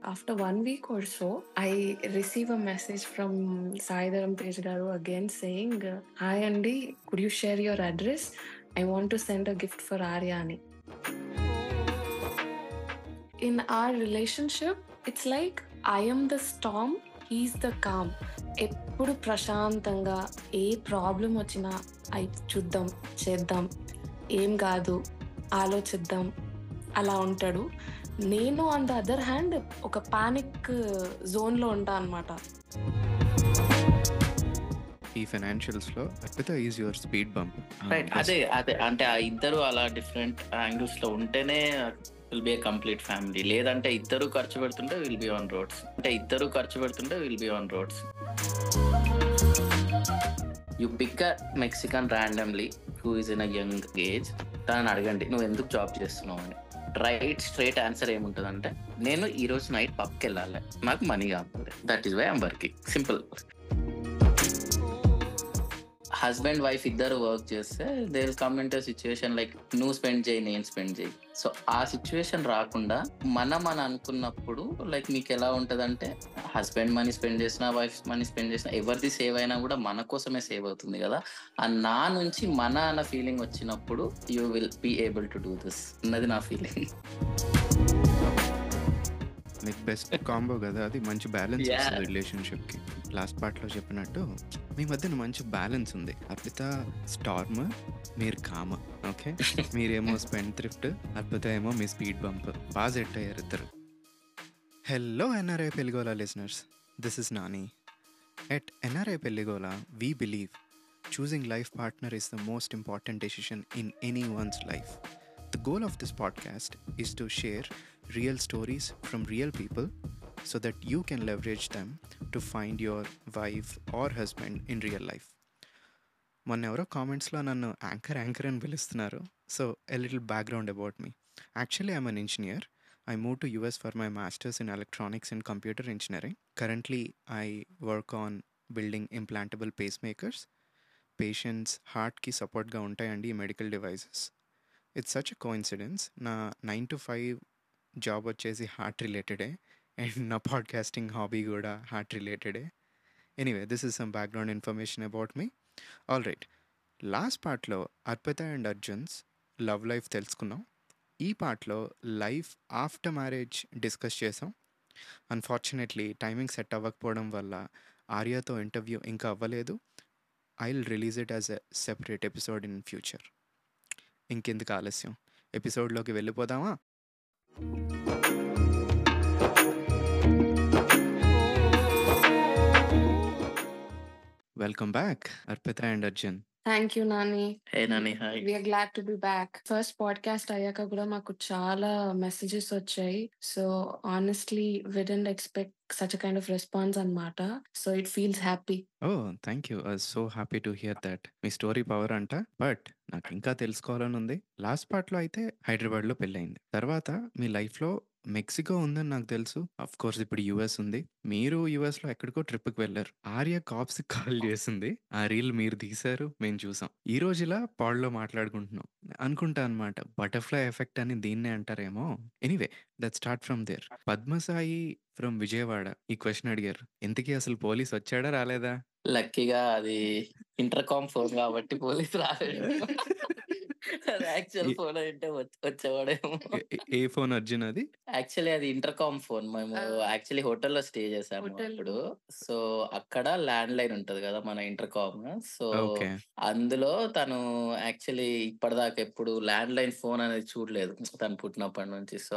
After one week so I receive a message from Saidharam Tej garu again saying hi అండి could you share your address I want to send a gift for ఆర్యాని in our relationship it's like I I'm the storm he's the calm ఎప్పుడు ప్రశాంతంగా ఏ problem వచ్చినా అవి చూద్దాం చేద్దాం ఏం కాదు ఆలోచిద్దాం అలా ఉంటాడు. నేను ఆన్ ద అదర్ హ్యాండ్ ఒక పానిక్ జోన్లో ఉంటా అనమాట ఈ ఫైనాన్షియల్స్లో Arpita is your speed bump right అదే అదే అంటే ఆ ఇద్దరు అలా డిఫరెంట్ యాంగిల్స్లో ఉంటేనే will be a complete family లేదంటే ఇద్దరు ఖర్చు పెడుతుంటే విల్ బి ఆన్ రోడ్స్ అంటే ఇద్దరు ఖర్చు పెడుతుంటే will be on roads you pick a Mexican randomly who is in a young age తనని అడగండి నువ్వు ఎందుకు జాబ్ చేస్తున్నావు? అని. రైట్ స్ట్రైట్ ఆన్సర్ ఏముంటుందంటే నేను ఈ రోజు నైట్ పబ్కి వెళ్ళాలి నాకు మనీ కావాలి. That is why I'm working. Simple. Husband wife ఇద్దరు వర్క్ చేస్తే they will come in situation like నువ్వు స్పెండ్ చేయి నేను స్పెండ్ చేయి. సో ఆ సిచ్యువేషన్ రాకుండా మనం అని అనుకున్నప్పుడు లైక్ మీకు ఎలా ఉంటదంటే హస్బెండ్ మనీ స్పెండ్ చేసినా వైఫ్ మనీ స్పెండ్ చేసినా ఎవరిది సేవ్ అయినా కూడా మన కోసమే సేవ్ అవుతుంది కదా. ఆ నా నుంచి మన అన్న ఫీలింగ్ వచ్చినప్పుడు you will be able to do this అన్నది నా ఫీలింగ్ మీకు బెస్ట్ కాంబో కదా అది మంచి బ్యాలెన్స్. వస్తుంది రిలేషన్షిప్కి. లాస్ట్ పార్ట్లో చెప్పినట్టు మీ మధ్యన మంచి బ్యాలెన్స్ ఉంది. అర్పిత స్టార్మ్ మీరు కామ ఓకే మీరేమో స్పెండ్ థ్రిఫ్ట్ అర్పిత ఏమో మీ స్పీడ్ బంప్ బాగా సెట్ అయ్యారు ఇద్దరు. Hello NRI Pelligola listeners this is Nani at NRI Pelligola we believe choosing life partner is the most important decision in anyone's life. The goal of this podcast is to share real stories from real people so that you can leverage them to find your wife or husband in real life. మొన్న ఎవరో కామెంట్స్లో నన్ను anchor anchor అని పిలుస్తున్నారు so a little background about me actually I'm an engineer I moved to US for my master's in electronics and computer engineering. Currently, I work on building implantable pacemakers. Patients హార్ట్కి సపోర్ట్గా ఉంటాయండి ఈ medical devices it's such a coincidence నా nine to five job వచ్చేసి heart రిలేటెడే and నా podcasting hobby కూడా heart రిలేటెడే. Anyway this is some background information about me. All right. Last పార్ట్లో Arpita and Arjun's love life తెలుసుకున్నాం. ఈ పార్ట్లో life after marriage discuss చేసాం. అన్ఫార్చునేట్లీ టైమింగ్ సెట్ అవ్వకపోవడం వల్ల ఆర్యాతో ఇంటర్వ్యూ ఇంకా అవ్వలేదు. I will release it as a separate episode in future. ఇంకెందుకు ఆలస్యం? ఎపిసోడ్లోకి వెళ్ళిపోదామా? Welcome back Arpita and Arjun thank you Nani hey Nani hi we're glad to be back first podcast అయ్యాక కూడా మాకు చాలా మెసేజెస్ వచ్చాయి. So honestly we didn't expect such kind of response అన్నమాట. So it feels happy oh thank you I so happy to hear that me story power అంట. But నాకు ఇంకా తెలుసుకోవాలని ఉంది. లాస్ట్ పార్ట్లో అయితే హైదరాబాద్లో పెళ్ళయింది. తర్వాత మీ లైఫ్లో మెక్సికో ఉందని నాకు తెలుసు. అఫ్ కోర్స్ ఇప్పుడు యుఎస్ ఉంది. మీరు యుఎస్లో ఎక్కడికో ట్రిప్కి వెళ్ళారు. ఆర్య కాప్స్ కాల్ చేసింది. ఆ రీల్ మీరు తీశారు. మేము చూసాం. ఈ రోజు ఇలా పాడ్లో మాట్లాడుకుంటున్నాం. అనుకుంటా అనమాట బటర్ఫ్లై ఎఫెక్ట్ అని దీన్నే అంటారేమో. Anyway that start from there. Padmasai from Vijayawada ఈ క్వశ్చన్ అడిగారు. ఇంతకీ అసలు పోలీస్ వచ్చాడా రాలేదా? లక్కీగా అది ఇంటర్కామ్ ఫోన్ కాబట్టి పోలీస్ రాలేదు. యాక్చువల్ ఫోన్ అంటే వచ్చ- వచ్చేవాడేమో. ఏ- ఫోన్ అర్జున్ అది? యాక్చువల్లీ అది ఇంటర్కామ్ ఫోన్ మేము. యాక్చువల్లీ హోటల్లో స్టే చేసాము. అప్పుడు. సో అక్కడ ల్యాండ్ లైన్ ఉంటది కదా మన ఇంటర్కామ్ సో అందులో తను యాక్చువల్లీ ఇప్పటిదాకా ఎప్పుడు ల్యాండ్ లైన్ ఫోన్ అనేది చూడలేదు తను పుట్టినప్పటి నుంచి. సో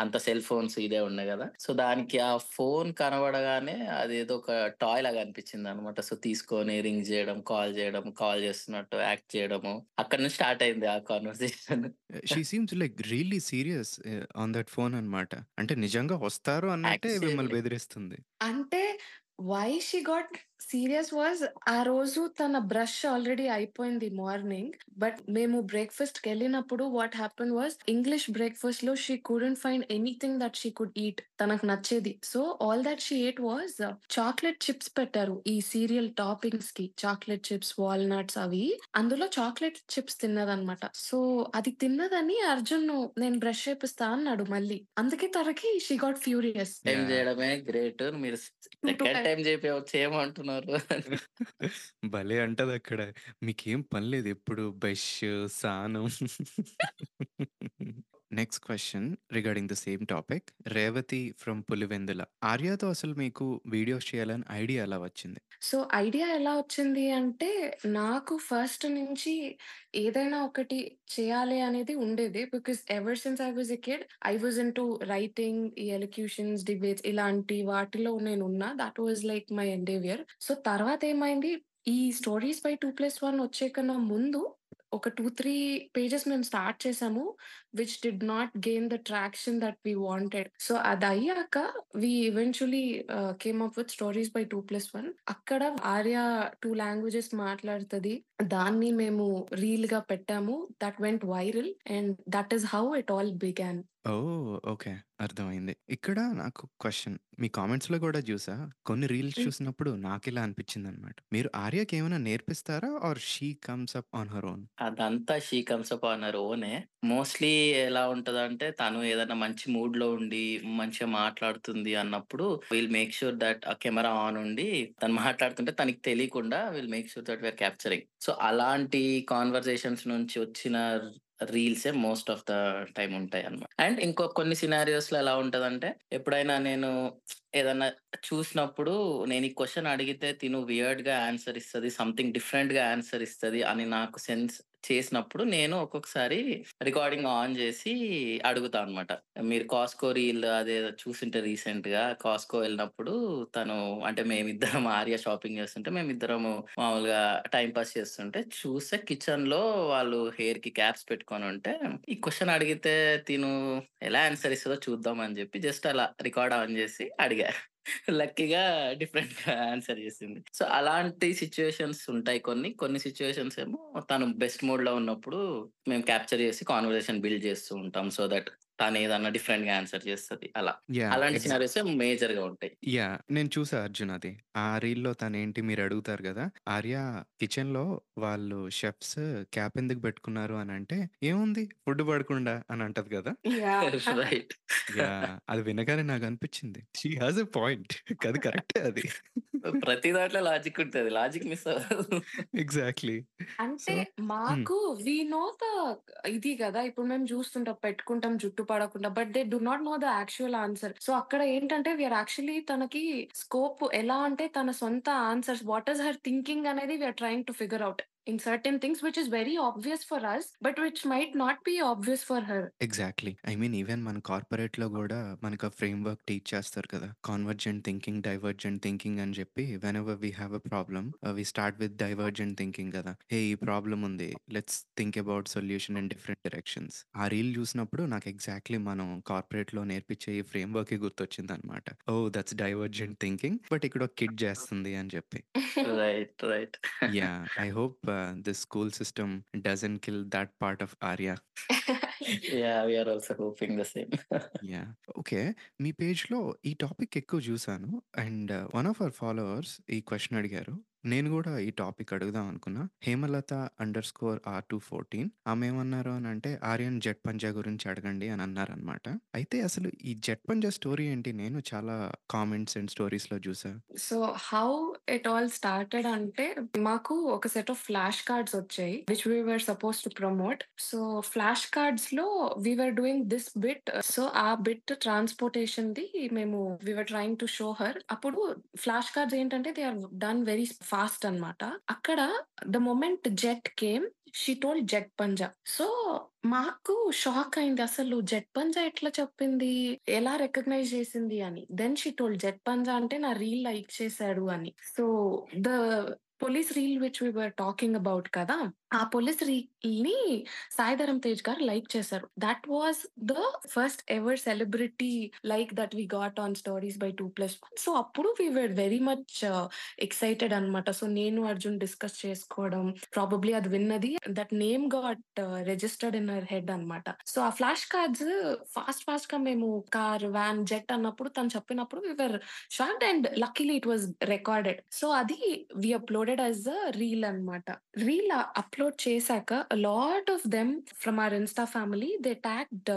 అంత సెల్ ఫోన్స్ ఇదే ఉన్నాయి కదా. సో దానికి ఆ ఫోన్ కనబడగానే అది ఏదో ఒక టాయ్ లాగా అనిపించింది అనమాట సో తీసుకొని రింగ్ చేయడం కాల్ చేయడం కాల్ చేస్తున్నట్టు యాక్ట్ చేయడము. అక్కడ నుంచి స్టార్ట్ అయింది ఆ conversation she seems like really serious on that phone అన్నమాట అంటే నిజంగా వస్తారు అన్నట్టే మిమ్మల్ని. బెదిరిస్తుంది అంటే why she got serious was ఆ రోజు తన బ్రష్ ఆల్రెడీ అయిపోయింది మార్నింగ్ బట్ మేము బ్రేక్ఫాస్ట్కి వెళ్ళినప్పుడు వాట్ హ్యాపన్ వాజ్ ఇంగ్లీష్ బ్రేక్ఫాస్ట్లో she couldn't find anything that she could eat తనకు నచ్చేది. So all that she ate was chocolate chips పెట్టారు ఈ సీరియల్ టాపింగ్స్కి చాక్లెట్ చిప్స్ వాల్నట్స్ అవి. అందులో చాక్లెట్ చిప్స్ తిన్నదన్నమాట. సో అది తిన్నదని అర్జున్ నేను బ్రష్ చేపిస్తా అన్నాడు మళ్ళీ. అందుకే తనకి షీ గాట్ ఫ్యూరియస్. చేయడమే గ్రేట్ మీరు సెకండ్ టైం చెప్పవచ్చు ఏమంటున్నారు భలే అంటది అక్కడ. మీకేం పని లేదు. ఎప్పుడు బష్ సానం. Next question regarding the same topic Revathi from Pulivendula ఆర్యాతో అసలు మీకు వీడియోస్ చేయాలని ఐడియా ఎలా వచ్చింది? సో ఐడియా ఎలా వచ్చింది అంటే నాకు ఫస్ట్ నుంచి ఏదైనా ఒకటి చేయాలి అనేది ఉండేది. Because ever since I was a kid I was into writing ఈ ఎలిక్యూషన్స్ డిబేట్స్ ఇలాంటి వాటిలో నేను ఉన్నా. That was like my endeavour so తర్వాత ఏమైంది? ఈ stories by two plus one వచ్చే కన్నా ముందు ఒక టూ త్రీ పేజెస్ మేము స్టార్ట్ చేసాము which did not gain the traction that we wanted so అది అయ్యాక we eventually came up with stories by two plus one అక్కడ ఆర్య టూ లాంగ్వేజెస్ మాట్లాడుతుంది. దాన్ని మేము రీల్గా పెట్టాము. That went viral and that is how it all began oh okay. అర్థమైంది. ఇక్కడ నాకు క్వశ్చన్. మీ కామెంట్స్లో కూడా చూసా. కొన్ని రీల్స్. చూసినప్పుడు నాకు ఇలా అనిపించింది అనమాట మీరు ఆర్యకి ఏమైనా నేర్పిస్తారా? Or she comes up on her own? అదంతా షీ కమ్స్ అప్ అన్నారు ఓనే. మోస్ట్లీ ఎలా ఉంటదంటే తను ఏదైనా మంచి మూడ్లో ఉండి మంచిగా మాట్లాడుతుంది అన్నప్పుడు విల్ మేక్ షూర్ దట్ ఆ కెమెరా ఆన్ ఉండి తను మాట్లాడుతుంటే తనకి తెలియకుండా will make sure that we're capturing. So అలాంటి కాన్వర్సేషన్స్ నుంచి వచ్చిన రీల్సే మోస్ట్ ఆఫ్ ద టైం ఉంటాయి అనమాట అండ్ ఇంకో కొన్ని సినారియోస్లో ఎలా ఉంటదంటే ఎప్పుడైనా నేను ఏదన్నా చూసినప్పుడు నేను ఈ క్వశ్చన్ అడిగితే తిను వియర్డ్గా ఆన్సర్ ఇస్తుంది సంథింగ్ డిఫరెంట్గా ఆన్సర్ ఇస్తుంది అని నాకు సెన్స్ చేసినప్పుడు నేను ఒక్కొక్కసారి రికార్డింగ్ ఆన్ చేసి అడుగుతా అనమాట మీరు కాస్కో రీల్ అదే చూసింటే రీసెంట్గా కాస్కో వెళ్ళినప్పుడు తను అంటే మేమిద్దరం ఆర్య షాపింగ్ చేస్తుంటే మేమిద్దరము మామూలుగా టైం పాస్ చేస్తుంటే చూస్తే కిచెన్లో వాళ్ళు హెయిర్కి క్యాప్స్ పెట్టుకొని ఉంటే ఈ క్వశ్చన్ అడిగితే తిను ఎలా ఆన్సర్ ఇస్తుందో చూద్దాం అని చెప్పి జస్ట్ అలా రికార్డ్ ఆన్ చేసి అడిగా. లక్కీగా డిఫరెంట్గా ఆన్సర్ చేసింది. సో అలాంటి సిచ్యువేషన్స్ ఉంటాయి కొన్ని. కొన్ని సిచ్యువేషన్స్ ఏమో తను బెస్ట్ మోడ్లో ఉన్నప్పుడు మేము క్యాప్చర్ చేసి కాన్వర్సేషన్ బిల్డ్ చేస్తూ ఉంటాం. సో దట్ తను ఏదన్నా డిఫరెంట్గా ఆన్సర్ చేస్తుంది. అలా. యా అలాంటి సినారీస్ మేజర్గా ఉంటాయి. యా నేను చూసా అర్జున్ అది. ఆ రీల్లో తనేంటి మీరు అడుగుతారు కదా ఆర్య కిచెన్లో వాళ్ళు షెఫ్స్ క్యాప్ ఎందుకు పెట్టుకున్నారు అని అంటే ఏముంది? ఫుడ్ పడకుండా అని అంటది కదా. రైట్ యా అది వినగానే నాకు అనిపించింది. షీ హాజ్ ఎ పాయింట్ అది కరెక్టే అది. ప్రతి దాంట్లో లాజిక్ ఉంటుంది. లాజిక్ మిస్ అవ్వదు. ఎగ్జాక్ట్లీ. అంటే మాకు వి నో ద ఇది కదా ఇప్పుడు మేము చూస్తుంటాం పెట్టుకుంటాం జుట్టు పడకుండా but they do not know the actual answer. So అక్కడ ఏంటంటే వీఆర్ యాక్చువల్లీ తనకి స్కోప్ ఎలా అంటే తన సొంత answers what is her thinking అనేది we're trying to figure out in certain things which is very obvious for us but which might not be obvious for her exactly I mean even మన కార్పొరేట్లో కూడా మనకు framework teach చేస్తారు కదా. Convergent thinking divergent thinking అని చెప్పి whenever we have a problem we start with divergent thinking కదా. Hey ఈ ప్రాబ్లం ఉంది. Let's think about solution in different directions ఆ రీల్ చూసినప్పుడు నాకు ఎగ్జాక్ట్లీ మనం కార్పొరేట్లో నేర్పించే ఈ ఫ్రేమ్ వర్క్ గుర్తొచ్చింది అనమాట oh that's divergent thinking but ఇక్కడ కిడ్ చేస్తుంది అని చెప్పి. Right right yeah I hope this school system doesn't kill that part of Arya yeah we're also hoping the same yeah okay మీ పేజ్లో ఈ టాపిక్ ఎక్కువ చూసాను. And one of our followers ఈ question అడిగారు. నేను కూడా ఈ టాపిక్ అడుగుదాం అనుకున్నా. Hemalatha underscore R two fourteen ఆమె ఏమన్నారు అని అంటే ఆర్యన్ జెట్ పంజా గురించి అడగండి అని అన్నారనమాట. అయితే అసలు ఈ జెట్ పంజా స్టోరీ ఏంటి? నేను చాలా కామెంట్స్ అండ్ స్టోరీస్లో చూసా. So how it all started అంటే మాకు ఒక సెట్ ఆఫ్ ఫ్లాష్ కార్డ్స్ వచ్చాయి which we were suppose to promote. So flash కార్డ్స్లో we were doing this bit. So ఆ బిట్ ట్రాన్స్పోర్టేషన్ ది మేము we were trying to show her. అప్పుడు flash cards ఏంటంటే they are done very fast fast అన్నమాట. అక్కడ the moment jet came she told jet Panja. So మాకు shock అయింది అసలు. Jet పంజా ఎట్లా చెప్పింది? ఎలా రికగ్నైజ్ చేసింది అని. Then she told jet Panja అంటే నా రీల్ లైక్ చేశాడు అని. So the police reel which we were talking about కదా ఆ పోలీస్ రీల్ని సాయిధరం తేజ్ గారు లైక్ చేశారు. That was the first ever celebrity like that we got on stories by two plus one so అప్పుడు we were very much excited అన్నమాట. So నేను Arjun discuss చేసుకోవడం probably అది విన్నది. That name got registered in our head అన్నమాట. So ఆ flash cards fast ఫాస్ట్గా మేము కార్ వ్యాన్ జెట్ అన్నప్పుడు తను చెప్పినప్పుడు we were shocked and luckily it was recorded so అది we upload uploaded as a reel అన్నమాట రీల్ అప్లోడ్ చేశాక lot of them from our insta family they tagged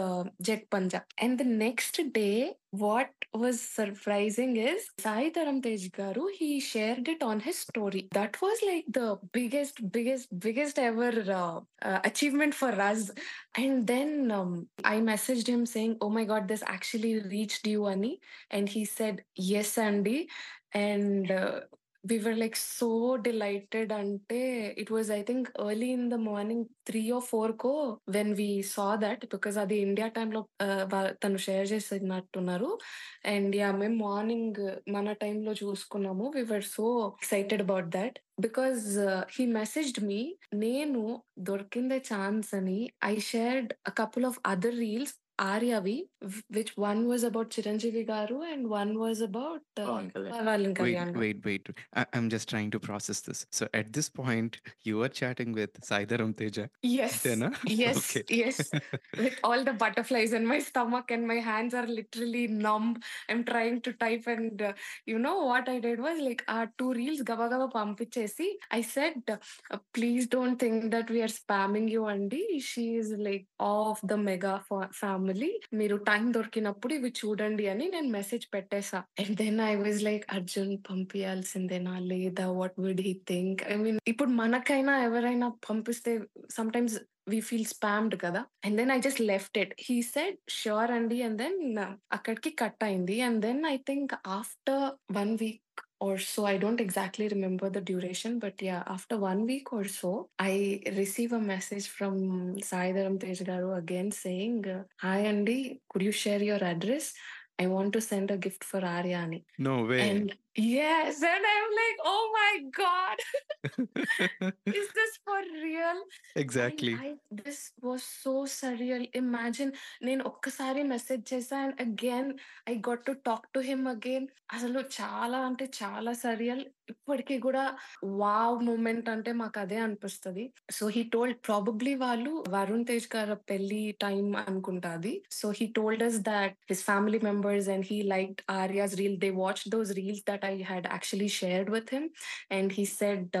jet Panja and the next day what was surprising is Sai Dharam Tej Garu, he shared it on his story. That was like the biggest, biggest, biggest ever uh, uh, achievement for us. And then um, I messaged him saying, Oh my God, this actually reached you, Ani. And he said, Yes, Andy. And uh, we were like so delighted ante it was i think early in the morning 3 or 4 ko when we saw that because అది India టైంలో తను share చేసినట్టున్నారు and yeah మేము morning మన టైంలో చూసుకున్నాము we were so excited about that because he messaged me నేను దొరికిందే ఛాన్స్ అని I shared a couple of other reels Aryavi, which one was about Chiranjeevi Garu and one was about uh, Pavan Wait, wait, wait. I- am just trying to process this. So at this point, you were chatting with Saidaram Teja. Yes. Dena? Yes. Okay. Yes. with all the butterflies in my stomach and my hands are literally numb. I'm trying to type and uh, you know what I did was like uh, two reels gaba gaba pampichesi. I said, uh, please don't think that we are spamming you, Andy. She is like of the mega family family. మీరు time దొరికినప్పుడు ఇవి చూడండి అని నేను message పెట్టేసా. And then I was like Arjun పంపించాల్సిందేనా లేదా what would he think? I mean ఇప్పుడు మనకైనా ఎవరైనా పంపిస్తే some times we feel spammed కదా. And then I just left it. He said sure అండి. అండ్ దెన్ అక్కడికి కట్ అయింది. And then I think after one week or so i don't exactly remember the duration but yeah after one week or so i receive a message from Saidaram Tej garu again saying hi andy could you share your address i want to send a gift for aryani no way. and yes and i'm like oh my god. Is this for real? Exactly. And I, this was so surreal. Imagine నేను ఒక్కసారి message చేసా and again I got to talk to him again అసలు చాలా అంటే చాలా surreal ఇప్పటికీ కూడా wow moment అంటే మాకు అదే అనిపిస్తుంది. సో హీ టోల్డ్ ప్రాబబ్లీ వాళ్ళు వరుణ్ తేజ్ గారు పెళ్ళి time అనుకుంటాది so he told us that his family members and he like Arya's reel they watch those reels that I had actually shared with him and he said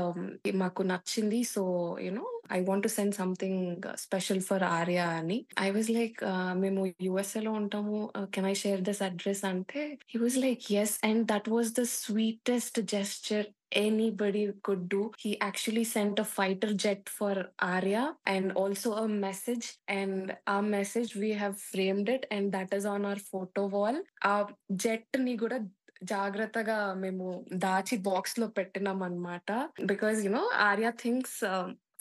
మాకు నచ్చింది so you know I want to send something special for Arya అని I was like మేము USA లో ఉంటాము can I share this address అంటే he was like yes and that was the sweetest gesture anybody could do. He actually sent a fighter jet for Arya and also a message. And our message, we have framed it, and that is on our photo wall. Our jet ni kuda జాగ్రత్తగా మేము దాచి బాక్స్లో పెట్టినాం అనమాట because you know Arya thinks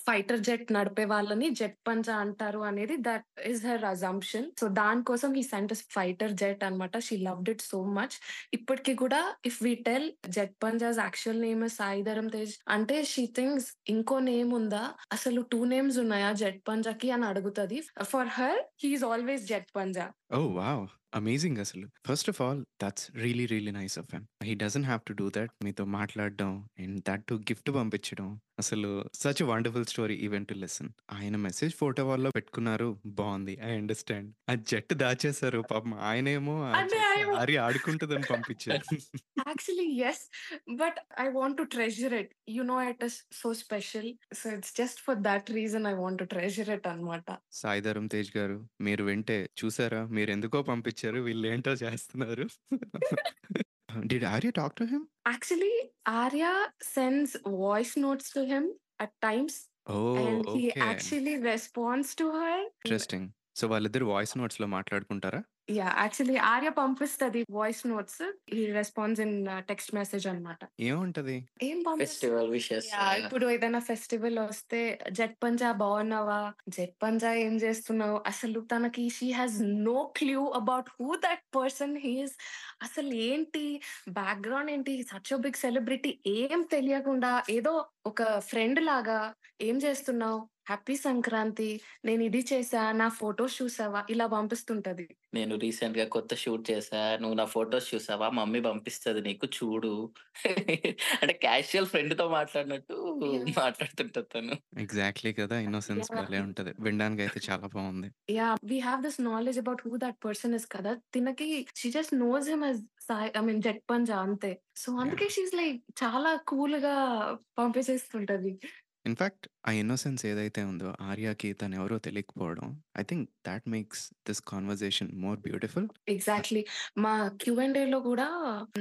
fighter jet నడిపే వాళ్ళని jet పంజా అంటారు అనేది that is her assumption so దానికోసం ఈ సెంట్ ఫైటర్ జెట్ అనమాట she loved it so much ఇప్పటికి కూడా if we tell jet పంజాస్ actual name Sai Dharam Tej అంటే షీ థింగ్స్ ఇంకో నేమ్ ఉందా? అసలు టూ నేమ్స్ ఉన్నాయా జెట్ పంజాకి అని అడుగుతుంది. For her he is always jet Panjaa. Oh, Oh. Amazing అసలు. First of all, that's really really nice of him. He doesn't have to do that. మీతో మాట్లాడడం and that to గిఫ్ట్ పంపించడం అసలు such wonderful story even to listen ఆయన message photo వాళ్ళలో పెట్టుకున్నారు బాగుంది I understand ఆ జెట్ దాచేశారు పాపం ఆయనేమో ఆరి ఆడుకుంటుందని పంపించారు Actually, yes, but I want to treasure it. You know, it is so special. So it's just for that reason I want to treasure it, Anmata. Sai Dharam Tej గారు మీరు వింటే చూసారా మీరు ఎందుకో పంపించారు ఇచ్చారు. వీళ్ళు ఏంటో చేస్తున్నారు. Did Arya talk to him actually Arya sends voice notes to him at times oh actually response to her interesting so వాళ్ళిద్దరు వాయిస్ నోట్స్లో మాట్లాడుకుంటారా? యాహ్! యాక్చువల్లీ ఆర్య పంపిస్తది voice notes. He responds in text message అన్నమాట. ఏముంటది? ఏం? Festival wishes. ఇప్పుడు ఏదైనా festival వస్తే జట్ పంజా బాగున్నావా? జట్ పంజా ఏం చేస్తున్నావు? అసలు తనకి she has no clue about who that person he is. అసలు ఏంటి? బ్యాక్‌గ్రౌండ్ ఏంటి? సచ్ బిగ్ సెలబ్రిటీ ఏం తెలియకుండా ఏదో ఒక ఫ్రెండ్ లాగా ఏం చేస్తున్నావు? హ్యాపీ సంక్రాంతి. నేను ఇది చేశా. నా ఫోటోస్ చూసావా? ఇలా పంపిస్తుంటది. నేను రీసెంట్‌గా కొత్త షూట్ చేశా. నువ్వు నా ఫోటోస్ చూసావా? మమ్మీ పంపిస్తది నీకు చూడు. అంటే క్యాజువల్ ఫ్రెండ్‌తో మాట్లాడినట్టు యాహ్! మాట్లాడుతుంటది తను. ఎగ్జాక్ట్‌లీ కదా! ఇన్నోసెన్స్! భలే ఉంటది. వినడానికైతే చాలా బావుంది. Yeah! We have this knowledge about who that person is కదా! తినకి she just knows him as Sai I mean jet Panja అంతే. సో అందుకే యాహ్! షీ ఈస్ లైక్ చాలా కూల్‌గా పంపించేస్తుంటది. ఇన్‌ఫాక్ట్ ఆ ఇన్నోసెన్స్ ఏదైతే ఉందో ఆర్యకి తనెవరో తెలియకపోవడం I think that makes this conversation more beautiful. Exactly. మా క్యూ అండ్ ఏలో కూడా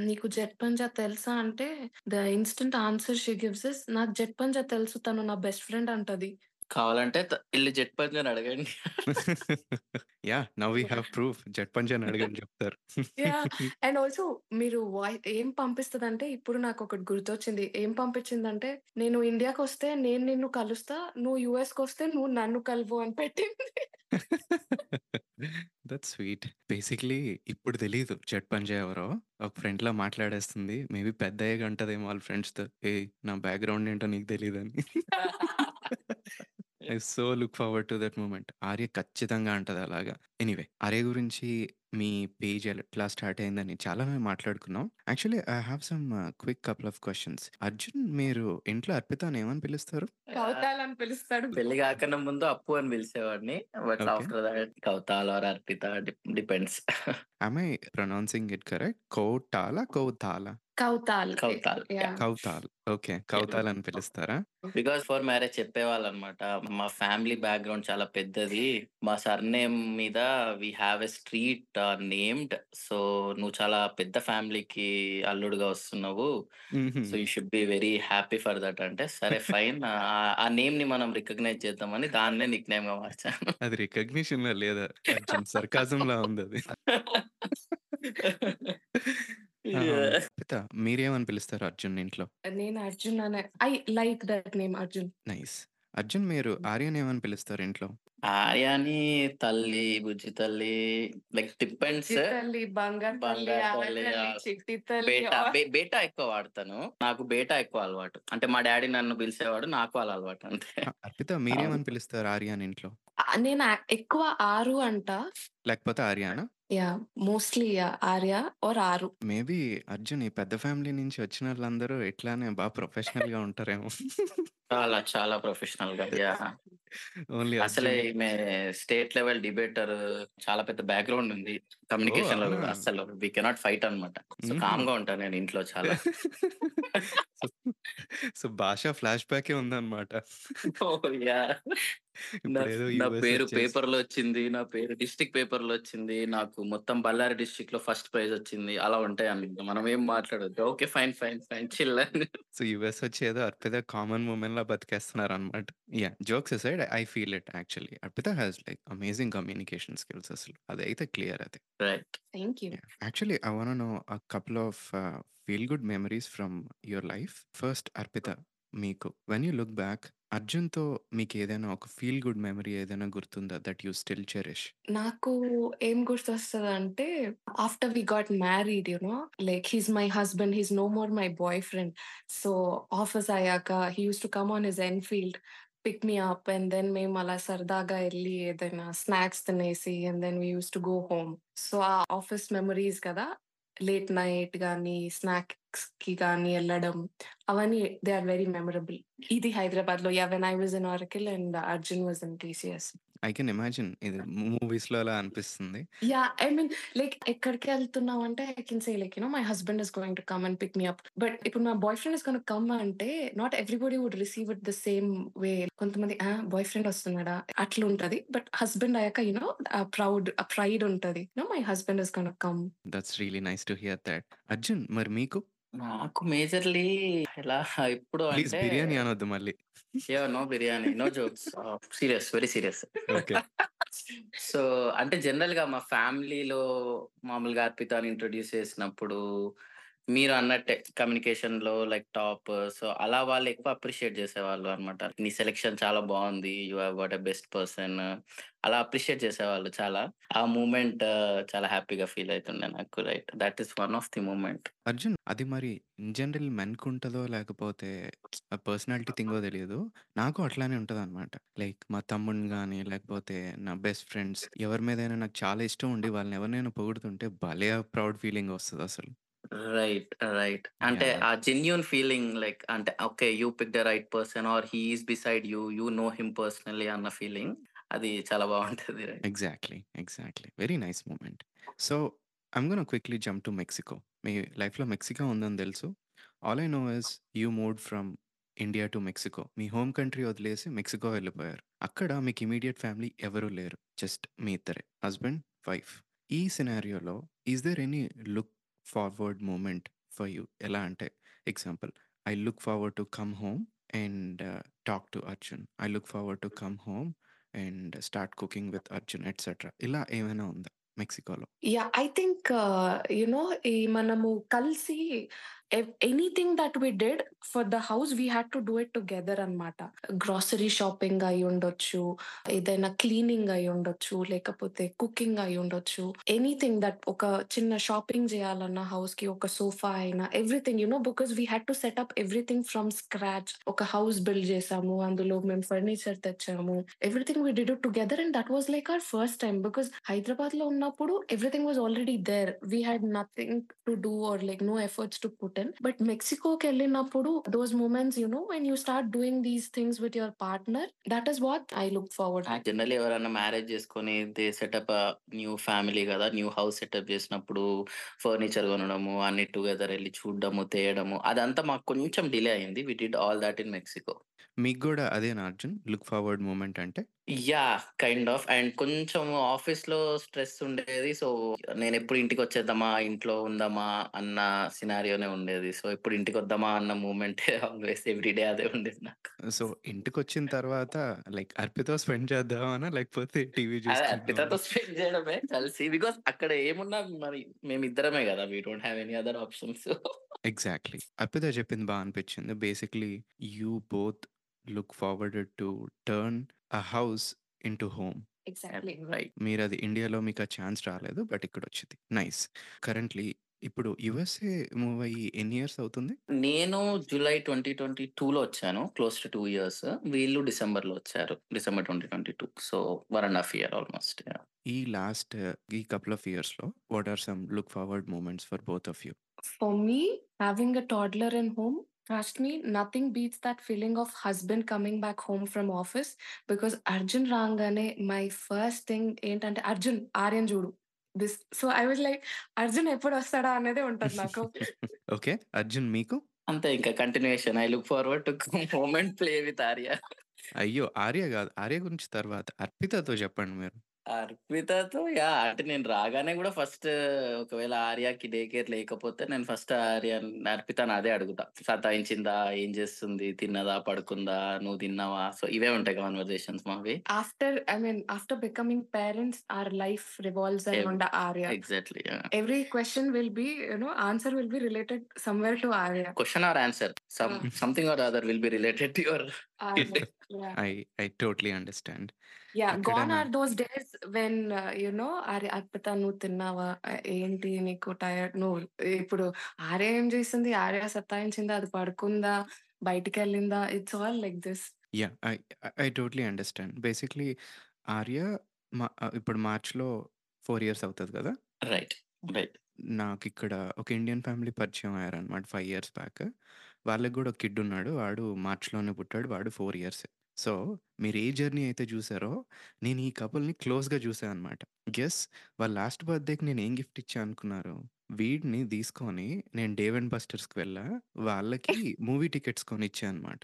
నీకు జెట్ పంజా తెలుసా? అంటే the instant answer she gives is నాకు జెట్ పంజా తెలుసు. తను నా బెస్ట్ ఫ్రెండ్ అంటది. కావాలంటే త ఎళ్ళి జట్ పంజాని అడగండి. Yeah! Now we have proof. Jet పంజాని అడగని చెప్తారు. యాహ్! అండ్ ఆల్సో మీరు ఏం పంపిస్తదంటే ఇప్పుడు నాకొకటి గుర్తొచ్చింది. ఏం పంపించిందంటే నేను ఇండియాకొస్తే నేను నిన్ను కలుస్తా. నువ్వు యూఎస్‌కొస్తే నువ్వు నన్ను కలువు అని పెట్టింది. That's sweet. బేసిక్‌లీ ఇప్పుడు తెలీదు జట్ పంజా ఎవరో. ఒక ఫ్రెండ్‌లా మాట్లాడేస్తుంది. మేబీ పెద్దయ్యాక అంటదేమో వాళ్ళ ఫ్రెండ్స్‌తో. ఏయ్! నా బ్యాక్‌గ్రౌండ్ ఏంటో నీకు తెలీదని. I so look forward to that moment. Arya ఖచ్చితంగా అంటది అలాగా. ఎనీవే ఆర్య గురించి మీ పేజ్ ఎట్లా స్టార్ట్ అయిందని చాలానే మాట్లాడుకున్నాం. Actually I have some quick couple of questions. Arjun మీరు ఇంట్లో అర్పితని ఏమని పిలుస్తారు? కౌతాల్ అని పిలుస్తాడు. పెళ్ళి కాకన్నా ముందు అప్పు అని పిలిచేవాడిని. But okay. After that Kauthal or Arpita dep depends. Am I pronouncing it correct? Kautala? Kauthala? Kauthal. Kauthal. Yeah! Yeah! Kauthal. Okay. Kauthal అని పిలుస్తారా? బికాస్ ఫర్ మ్యారేజ్ చెప్పేవాళ్ళనమాట. మా ఫ్యామిలీ బ్యాక్‌గ్రౌండ్ చాలా పెద్దది. మా సర్‌నేమ్ మీద we have a street named. So నువ్వు చాలా పెద్ద ఫ్యామిలీకి అల్లుడుగా వస్తున్నావు. So you should be very happy for that అంటే సరే ఫైన్. ఆ నేమ్‌ని మనం రికగ్నైజ్ చేద్దామని దాన్నే నిక్‌నేమ్‌గా మార్చాను. అది రికగ్నిషన్‌లో లేదా అర్జున్ సర్కాజంలా ఉందది. ఆహ్, యాహ్! అర్పిత మీరేమని పిలుస్తారు అర్జున్ ఇంట్లో? నేను అర్జున్ అనే I like that name Arjun. Nice. Arjun మీరు ఆర్యని ఏమని పిలుస్తారు ఇంట్లో? ఆర్యాని తల్లి, బుజ్జి తల్లి లైక్ డిపెండ్స్. బుజ్జి తల్లి, బంగారు తల్లి, బంగారు ఆడ తల్లి, తల్లి, ఆహ్, చిట్టి తల్లి బేటా ఆహ్, బే బేటా ఎక్కువ వాడతాను. నాకు బేటా ఎక్కువ అలవాటు. అంటే మా డ్యాడీ నన్ను పిలిచేవాడు. నాకు అలా అలవాటు అంతే. అ అర్పిత అవును. మీరేమని పిలుస్తారు ఆర్యని ఇంట్లో? ఆహ్, నేను ఎక్కువ ఆరు అంటా. లేకపోతే Ariyana? Yeah! Mostly yeah! Arya or Aru. Maybe Arjun ఈ పెద్ద ఫ్యామిలీ నుంచి వచ్చినోళ్ళందరూ ఇట్లానే బా ప్రొఫెషనల్‌గా ఉంటారేమో. చాలా చాలా ప్రొఫెషనల్‌గా. యాహ్! ఓన్లీ అసలే ఈమె స్టేట్ లెవెల్ డిబేటర్ చాలా పెద్ద బ్యాక్‌గ్రౌండ్ ఉంది. అవునా? కూడా అస్సలు వి కెనాట్ ఫైట్ అన్నమాట. సో హుహు. కామ్‌గా ఉంటాను నేను ఇంట్లో చాలా. సో, భాష ఫ్లాష్ బ్యాకే ఉందన్నమాట. ఓహ్! యాహ్! నా పేరు వచ్చేసి పేపర్‌లో వచ్చింది. నా పేరు డిస్ట్రిక్ట్ పేపర్‌లో వచ్చింది. నాకు మొత్తం బళ్ళారి డిస్ట్రిక్ట్‌లో ఫస్ట్ ప్రైజ్ వచ్చింది. అలా ఉంటాయన్నమాట. మనం ఏం మాట్లాడొద్దు. Okay. Fine, fine, fine chill. So US వచ్చి ఏదో అర్పిత కామన్ వుమెన్‌లా బతికేస్తున్నారన్నమాట. Yeah! Jokes aside I feel it actually. Arpita has like amazing communication skills అసలు. అదైతే క్లియర్ అది. Right. Thank you. Actually I want know a couple of feel good memories from your life. First Arpita మీకు when you look back అర్జున్‌తో మీకేదైనా ఒక feel good memory ఏదైనా గుర్తుందా that you still cherish? నాకు ఏం గుర్తొస్తదంటే after we got married you know like he's my husband he's is no more my boy friend. So office అయ్యాక he used to come on his Enfield pick me up and then మేము అలా సరదాగా వెళ్ళి ఏదైనా snacks తినేసి and then we used to go home. So ఆ office memories కదా! Late night గాని, స్నాక్స్‌కి గాని ఎళ్ళడం అవన్నీ దే ఆర్ వెరీ మెమరబుల్. ఇది హైదరాబాద్‌లో yeah! When I was in Oracle and Arjun was in TCS. I can imagine ఇది మూవీస్‌లో అలా అనిపిస్తుంది. Yeah! I mean like ఎక్కడికెళ్తున్నామంటే I can say like you know my husband is going to come and pick me up. But ఇప్పుడు నా boy friend is gonna come అంటే not everybody would receive it the same way. కొంతమంది ఆ! Boy friend వస్తున్నాడా అట్లుంటది. But husband అయ్యాక you know ఆ proud ఆ ప్రైడ్ ఉంటది. You know my husband is gonna come. That's really nice to hear that. Arjun మరి మీకు? నాకు మేజర్‌లీ ఎలా ఎప్పుడు ప్లీజ్ అంటే బిర్యానీ అనొద్దు మళ్ళీ. Yeah! No biryani. No jokes. Ah, serious. Very serious. Okay. So, అంటే జనరల్‌గా మా ఫ్యామిలీలో మామూలుగా అర్పితని ఇంట్రొడ్యూస్ చేసినప్పుడు మీరు అన్నట్టే కమ్యూనికేషన్‌లో లైక్ టాప్. సో, అలా వాళ్ళు ఎక్కువ అప్రిషియేట్ చేసేవాళ్ళు అనమాట నీ సెలెక్షన్ చాలా బాగుంది you have a best person. అలా అప్రిషియేట్ చేసేవాళ్ళు చాలా. ఆ మూమెంట్ చాలా హ్యాపీగా ఫీల్ అవుతుండే నాకు. Right. That is one of the moment. Arjun అది మరి ఇన్ జనరల్ ఉంటుందో లేకపోతే పర్సనాలిటీ థింగో తెలియదు నాకు అట్లానే ఉంటదనమాట. లైక్ మా తమ్ముడిని కానీ లేకపోతే నా బెస్ట్ ఫ్రెండ్స్ ఎవరి మీదైనా నాకు చాలా ఇష్టం ఉండి వాళ్ళని ఎవరినైనా పొగుడుతుంటే భలే ప్రౌడ్ ఫీలింగ్ వస్తుంది అసలు రైట్. రైట్. అంటే యాహ్! ఆ జెన్యూన్ ఫీలింగ్ లైక్ అంటే okay. You pick the right person or he is beside you. You know him personally అన్న ఫీలింగ్ అది చాలా బావుంటది. Right. Exactly. Exactly. Very nice moment. So, I'm gonna quickly jump to Mexico. మీ లైఫ్‌లో Mexico ఉందని తెలుసు. All I know is you moved from India to Mexico. Me home country వదిలేసి Mexico వెళ్ళిపోయారు. అక్కడ మీకు ఇమ్మీడియేట్ ఫ్యామిలీ ఎవరు లేరు. జస్ట్ మీ ఇద్దరే. Husband, wife. ఈ సినారియోలో is there any look forward moment for you? ఎలా అంటే example I look forward to come home and talk to Arjun. I look forward to come home and start cooking with Arjun etcetera. ఇలా ఏమైనా ఉందా మెక్సికోలో? Yeah I think you know ఈ మనము కలిసి ev anything that we did for the house we had to do it together అన్నమాట. Grocery shopping అయ్యుండొచ్చు. ఏదైనా cleaning అయ్యుండొచ్చు. లేకపోతే కుకింగ్ అయ్యుండొచ్చు. ఎనీథింగ్ దట్ ఒక చిన్న షాపింగ్ చేయాలన్నా హౌస్‌కి ఒక సోఫా అయినా everything you know because we had to set up everything from scratch. ఒక హౌస్ బిల్డ్ చేసాము. అందులో మేము ఫర్నిచర్ తెచ్చాము. Everything we did it together and that was like our first time because హైదరాబాద్‌లో ఉన్నప్పుడు everything was already there. We had nothing to do or like no efforts to put in. But మెక్సికోకెళ్ళినప్పుడు those moments you know when you start doing these things with your partner that is what I look forward. Generally ఎవరైనా marriage చేసుకొని they setup new family కదా! New house setup చేసినప్పుడు furniture కొనడము, అన్ని together ఎళ్ళి చూడడము, తేయడము అదంతా మాకు కొంచెం డిలే అయింది. We did all that in Mexico. మీకు గూడా అదేనా అర్జున్? లుక్ ఫార్వర్డ్ మూమెంట్ అంటే? యాహ్! కైండ్ ఆఫ్ అండ్ కొంచెం ఆఫీస్‌లో స్ట్రెస్ ఉండేది. సో, నేనెప్పుడు ఇంటికొచ్చేద్దామా, ఇంట్లో ఉందామా అన్న సినారియోనే ఉండేది. సో, ఎప్పుడు ఇంటికొద్దామా అన్న మూమెంటే ఆల్‌వేస్ ఎవ్రీ డే అదే ఉండేది నాకు. సో, ఇంటికొచ్చిన తర్వాత లైక్ అర్పితో స్పెండ్ చేద్దామనా? లేకపోతే టీవీ అదే చూసుకుందామనా? అర్పితతో స్పెండ్ చేయడమే కలిసి. బికాజ్ అక్కడ ఏమున్నా మరి మేమిద్దరమే కదా! We don't have any other options. Exactly. Arpita చెప్పింది బా అనిపించింది. Basically you both look forwarded to turn a house into home. Exactly. Right. మీరది ఇండియాలో మీకు ఆ ఛాన్స్ రాలేదు. బట్ ఇక్కడొచ్చింది. నైస్. కరెంట్‌లీ ఇప్పుడు యూఎస్ఏ మూవ్ అయ్యి ఎన్ని ఇయర్స్ అవుతుంది? నేను జులై 2022లో వచ్చాను. Close to 2 years. వీళ్ళు డిసెంబర్‌లో వచ్చారు. డిసెంబర్ 2022. So, 1 ½ year almost. ఈ లాస్ట్ ఈ కపుల్ ఆఫ్ ఇయర్స్‌లో what are some look forward moments for both of you? For me, having a toddler in home, trust me, nothing beats that feeling of husband coming back home from office because Arjun రాంగానే my first thing ఏంటంటే అర్జున్ ఆర్యన్ చూడు. This so, I was like Arjun ఎప్పుడొస్తాడా అనేదే ఉంటది నాకు. Okay. Arjun మీకు? అంతే ఇంకా continuation. I look forward to and play with Arya. అయ్యో! ఆర్య గాదు. ఆర్య గురించి తర్వాత. అర్పితతో చెప్పండి మీరు. అర్పితతో యాహ్! అంటే నేను రాగానే గూడా ఫస్ట్ ఒకవేళ ఆర్యకి డే కేర్ లేకపోతే నేను ఫస్ట్ ఆర్యన్ అర్పితని అదే అడుగుతా. సతాయించిందా? ఏం చేస్తుంది? తిన్నదా? పడుకుందా? నువ్వు తిన్నావా? సో, ఇవే ఉంటాయి కన్వర్జేషన్స్ మావి. After I mean after becoming parents our life revolves around Arya. Exactly. Every question will be, you know, answer will be related somewhere to Arya. Question or answer. Some. Something or other will be related to your. I I totally understand. Yeah. Gone ఎక్కడైనా are those days when, uh, you know, Arya Arpita నువ్వు తిన్నావా? ఏంటి నీకు tired నువ్వు ఇప్పుడు ఆర్య ఏం చేసింది? ఆర్య సతాయించిందా? అది పడుకుందా? బయటికెళ్ళిందా? It's all like this. Yeah! I I totally understand. Basically Arya ఇప్పుడు మార్చ్‌లో 4 ఇయర్స్ అవుతది కదా! రైట్. రైట్. నాకిక్కడ ఒక ఇండియన్ ఫ్యామిలీ పరిచయం అయ్యారనమాట 5 ఇయర్స్ బ్యాక్. వాళ్ళకి గూడా ఒక కిడ్ ఉన్నాడు. వాడు మార్చ్‌లోనే పుట్టాడు. వాడు 4 ఇయర్సే. సో, మీరు ఏ జర్నీ అయితే చూసారో నేను ఈ కపుల్‌ని క్లోజ్‌గా చూసాను అనమాట. గెస్ వాళ్ళ లాస్ట్ బర్త్‌డేకి నేను ఏం గిఫ్ట్ ఇచ్చా అనుకున్నారు? వీడిని తీసుకొని నేను 'డేవ్ అండ్ బస్టర్స్‌కి' వెళ్ళా. వాళ్ళకి మూవీ టికెట్స్ కొనిచ్చా అనమాట.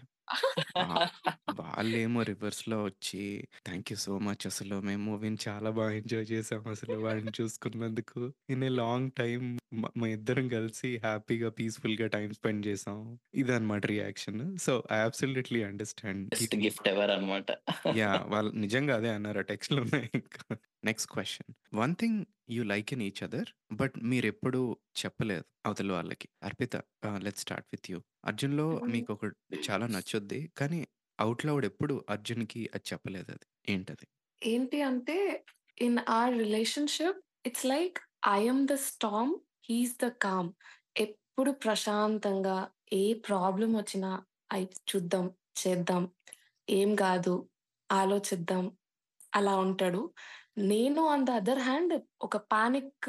వాళ్ళేమో రివర్స్‌లో వచ్చి థాంక్ యూ సో మచ్ అసలు మేము మూవీని చాలా బాగా ఎంజాయ్ చేసాం అసలు వాడిని చూసుకున్నందుకు. ఇన్ ఎ లాంగ్ టైమ్ మ మా ఇద్దరం కలిసి హ్యాపీగా, పీస్‌ఫుల్‌గా టైమ్ స్పెండ్ చేసాం. ఇదనమాట reaction. So, I absolutely understand. Best gift ever అనమాట. యాహ్! వాళ్ళు నిజంగా అదే అన్నారు. ఆ టెక్స్ట్‌లు ఉన్నాయి ఇంకా. Next question. One thing you like in each other but మీరెప్పుడూ చెప్పలేదు అవతల వాళ్ళకి. Arpita let's start with you. 'అర్జున్‌లో' hmm. మీకొకటి చాలా నచ్చుద్ది. కానీ ఔట్ లౌడ్ ఎప్పుడు అర్జున్‌కి అది చెప్పలేదది. ఏంటది? ఏంటి అంటే in our relationship it's like I am the storm, he is the calm. ఎప్పుడు ప్రశాంతంగా ఏ ప్రాబ్లమ్ వచ్చినా అయి చూద్దాం, చేద్దాం, ఏం కాదు, ఆలోచిద్దాం అలా ఉంటాడు. నేను ఆన్ ద అదర్ హ్యాండ్ ఒక పానిక్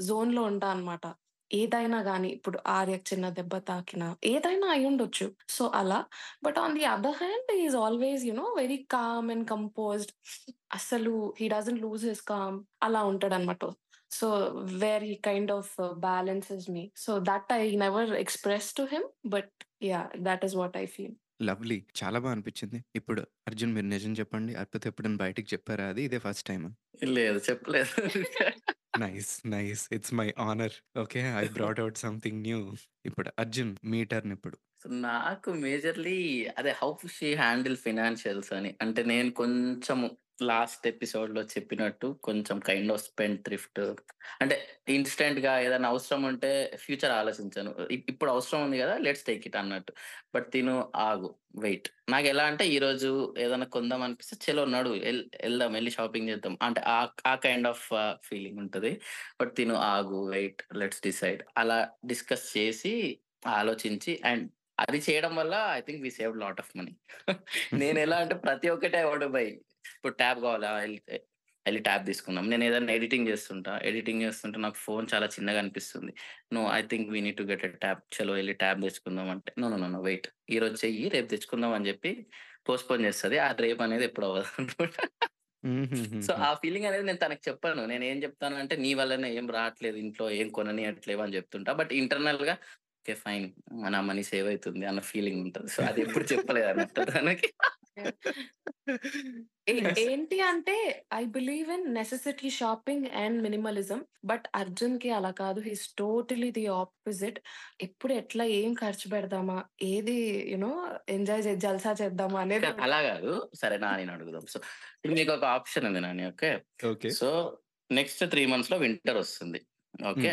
జోన్‌లో ఉంటా అనమాట. ఏదైనా కానీ ఇప్పుడు ఆర్యకు చిన్న దెబ్బ తాకినా ఏదైనా అయి ఉండొచ్చు సో, అలా. But on the other hand is is always you very calm and composed. అసలు he doesn't lose his calm అలా ఉంటాడనమాట. So, where he kind of balances me. So, that I never express to him. But yeah that is what I feel. Lovely. చాలా బా అనిపించింది. ఇప్పుడు అర్జున్ మీరు నిజం చెప్పండి. అర్పిత ఎప్పుడైనా బయటికి చెప్పారా అది? ఇదే ఫస్ట్ టైమా? లేదు చెప్పలేదు. Nice. Nice. It's my honour. Okay. I brought out something new. ఇప్పుడు అర్జున్ మీ టర్న్ ఇప్పుడు. నాకు మేజర్‌లీ అదే హౌ షీ హ్యాండిల్ ఫినాన్షియల్స్ అని. అంటే నేను కొంచెము లాస్ట్ ఎపిసోడ్‌లో చెప్పినట్టు కొంచెం కైండ్ ఆఫ్ స్పెండ్ థ్రిఫ్ట్ అంటే ఇన్స్టెంట్గా ఏదైనా అవసరం ఉంటే ఫ్యూచర్ ఆలోచించాను ఇప్పుడు అవసరం ఉంది కదా! లెట్స్ టేక్ ఇట్ అన్నట్టు. బట్ తిను ఆగు, వెయిట్. నాకు ఎలా అంటే ఈ రోజు ఏదైనా కొందాం అనిపిస్తే చలో నడు వెళ్దాం వెళ్ళి షాపింగ్ చేద్దాం. అంటే ఆ ఆ కైండ్ ఆఫ్ ఫీలింగ్ ఉంటది. బట్ తిను ఆగు, వెయిట్, లెట్స్ డిసైడ్ అలా డిస్కస్ చేసి, ఆలోచించి అండ్ అది చేయడం వల్ల I think we save lot of money. నేను ఎలా అంటే ప్రతి ఒక్కటే ఐ బై. ఇప్పుడు ట్యాబ్ కావాలా? ఎల్ ఎళ్ళి ట్యాబ్ తీసుకుందాం. నేను ఏదైనా ఎడిటింగ్ చేస్తుంటా. ఎడిటింగ్ చేస్తుంటే నాకు ఫోన్ చాలా చిన్నగా అనిపిస్తుంది. No I think we need to get a tab. చలో ఎళ్ళి ట్యాబ్ తెచ్చుకుందాం అంటే నో, నో, నో, వెయిట్. ఈరోజు చెయ్యి రేపు తెచ్చుకుందాం అని చెప్పి పోస్ట్‌పోన్ చేస్తది. ఆ రేపు అనేది ఎప్పుడు అవ్వదనమాట. సో. ఆ ఫీలింగ్ అనేది నేను తనకి చెప్పను. నేనేం చెప్తానంటే నీ వల్లనే ఏం రాట్లేదు ఇంట్లో ఏం కొననీయట్లేవు అని చెప్తుంటా. బట్ ఇంటర్నల్‌గా ఓకే ఫైన్. నా మనీ సేవ్ అయితుంది అన్న ఫీలింగ్ ఉంటది. సో, అది ఎప్పుడు తనకి. ఏ నైస్. ఏంటి అంటే I believe in necessity shopping and minimalism. But అర్జున్‌కి అలా కాదు. He is totally the opposite. ఎప్పుడు ఎట్లా ఏం ఖర్చు పెడదామా? ఏది యూ నో ఎంజాయ్ చే జల్సా చేద్దామా అనేది అలా కాదు. సరే నానిని అడుగుదాం. సో, ఇప్పుడు మీకొక ఆప్షన్ ఉంది Nani. Okay. Okay. So, next 3 మంత్స్‌లో వింటర్ వస్తుంది. Okay.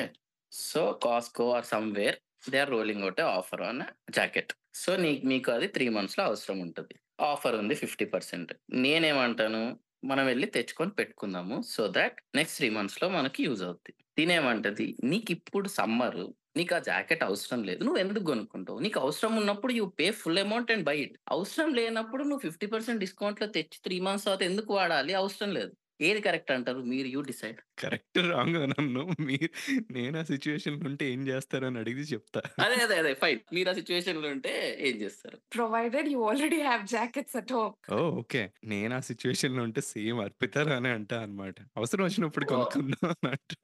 So, Costco or somewhere they are rolling out offer అన్న జాకెట్. సో, నీకు మీకు అది 3 మంత్స్‌లో అవసరం ఉంటుంది ఆఫర్ ఉంది 50%. నేనేమంటాను మనం వెళ్ళి తెచ్చుకొని పెట్టుకుందాము. సో దాట్ నెక్స్ట్ త్రీ మంత్స్లో మనకి యూజ్ అవుద్ది. తినేమంటది నీకిప్పుడు సమ్మర్ నీకు ఆ జాకెట్ అవసరం లేదు. నువ్వు ఎందుకు కొనుక్కుంటావు? నీకు అవసరం ఉన్నప్పుడు you pay full amount and buy it. అవసరం లేనప్పుడు నువ్వు ఫిఫ్టీ పర్సెంట్ డిస్కౌంట్లో తెచ్చి త్రీ మంత్స్ తర్వాత ఎందుకు వాడాలి? అవసరం లేదు. ఏది కరెక్ట్ అంటారు? మీరు యూ డిసైడ్. కరెక్ట్, రాంగ్ నన్ను మీరు నేను ఆ సిట్యుయేషన్‌లో ఉంటే ఏం చేస్తారని అడిగితే చెప్తా. అదే అదే అదే ఫైన్. మీరు ఆ సిట్యుయేషన్‌లో ఉంటే ఏం చేస్తారు? Provided you already have jackets at home. Oh! Okay. నేను ఆ సిట్యుయేషన్‌లో ఉంటే సేమ్ అర్పితలానే అంటా అన్నమాట. అవసరం వచ్చినప్పుడు! కొనుక్కుందాం అన్నట్టు.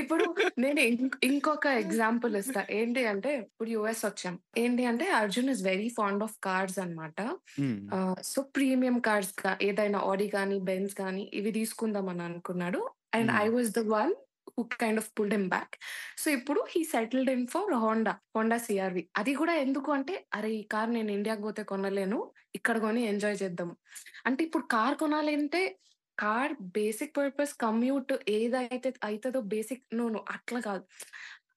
ఇప్పుడు నేను ఇంక్ ఇంకొక ఎగ్జాంపుల్ ఇస్తా. ఏంటి అంటే ఇప్పుడు యూఎస్ వచ్చాం. ఏంటి అంటే Arjun is very fond of cars అన్నమాట. సో ప్రీమియం కార్స్గా ఏదైనా ఆడి గాని, బెంజ్ గాని ఇవి తీసుకుందాం అని అనుకున్నాడు. And I. Was the one who kind of pulled him back. So ఇప్పుడు he settled in for Honda. Honda CRV. అది కూడా ఎందుకు అంటే అరే! ఈ కార్ నేను ఇండియాకి పోతే కొనలేను. ఇక్కడ కొని ఎంజాయ్ చేద్దాం. అంటే ఇప్పుడు కార్ కొనాలి అంటే కార్ బేసిక్ పర్పస్ కమ్యూట్ ఏదైతే అయితదో బేసిక్ నో, నో అట్లా కాదు.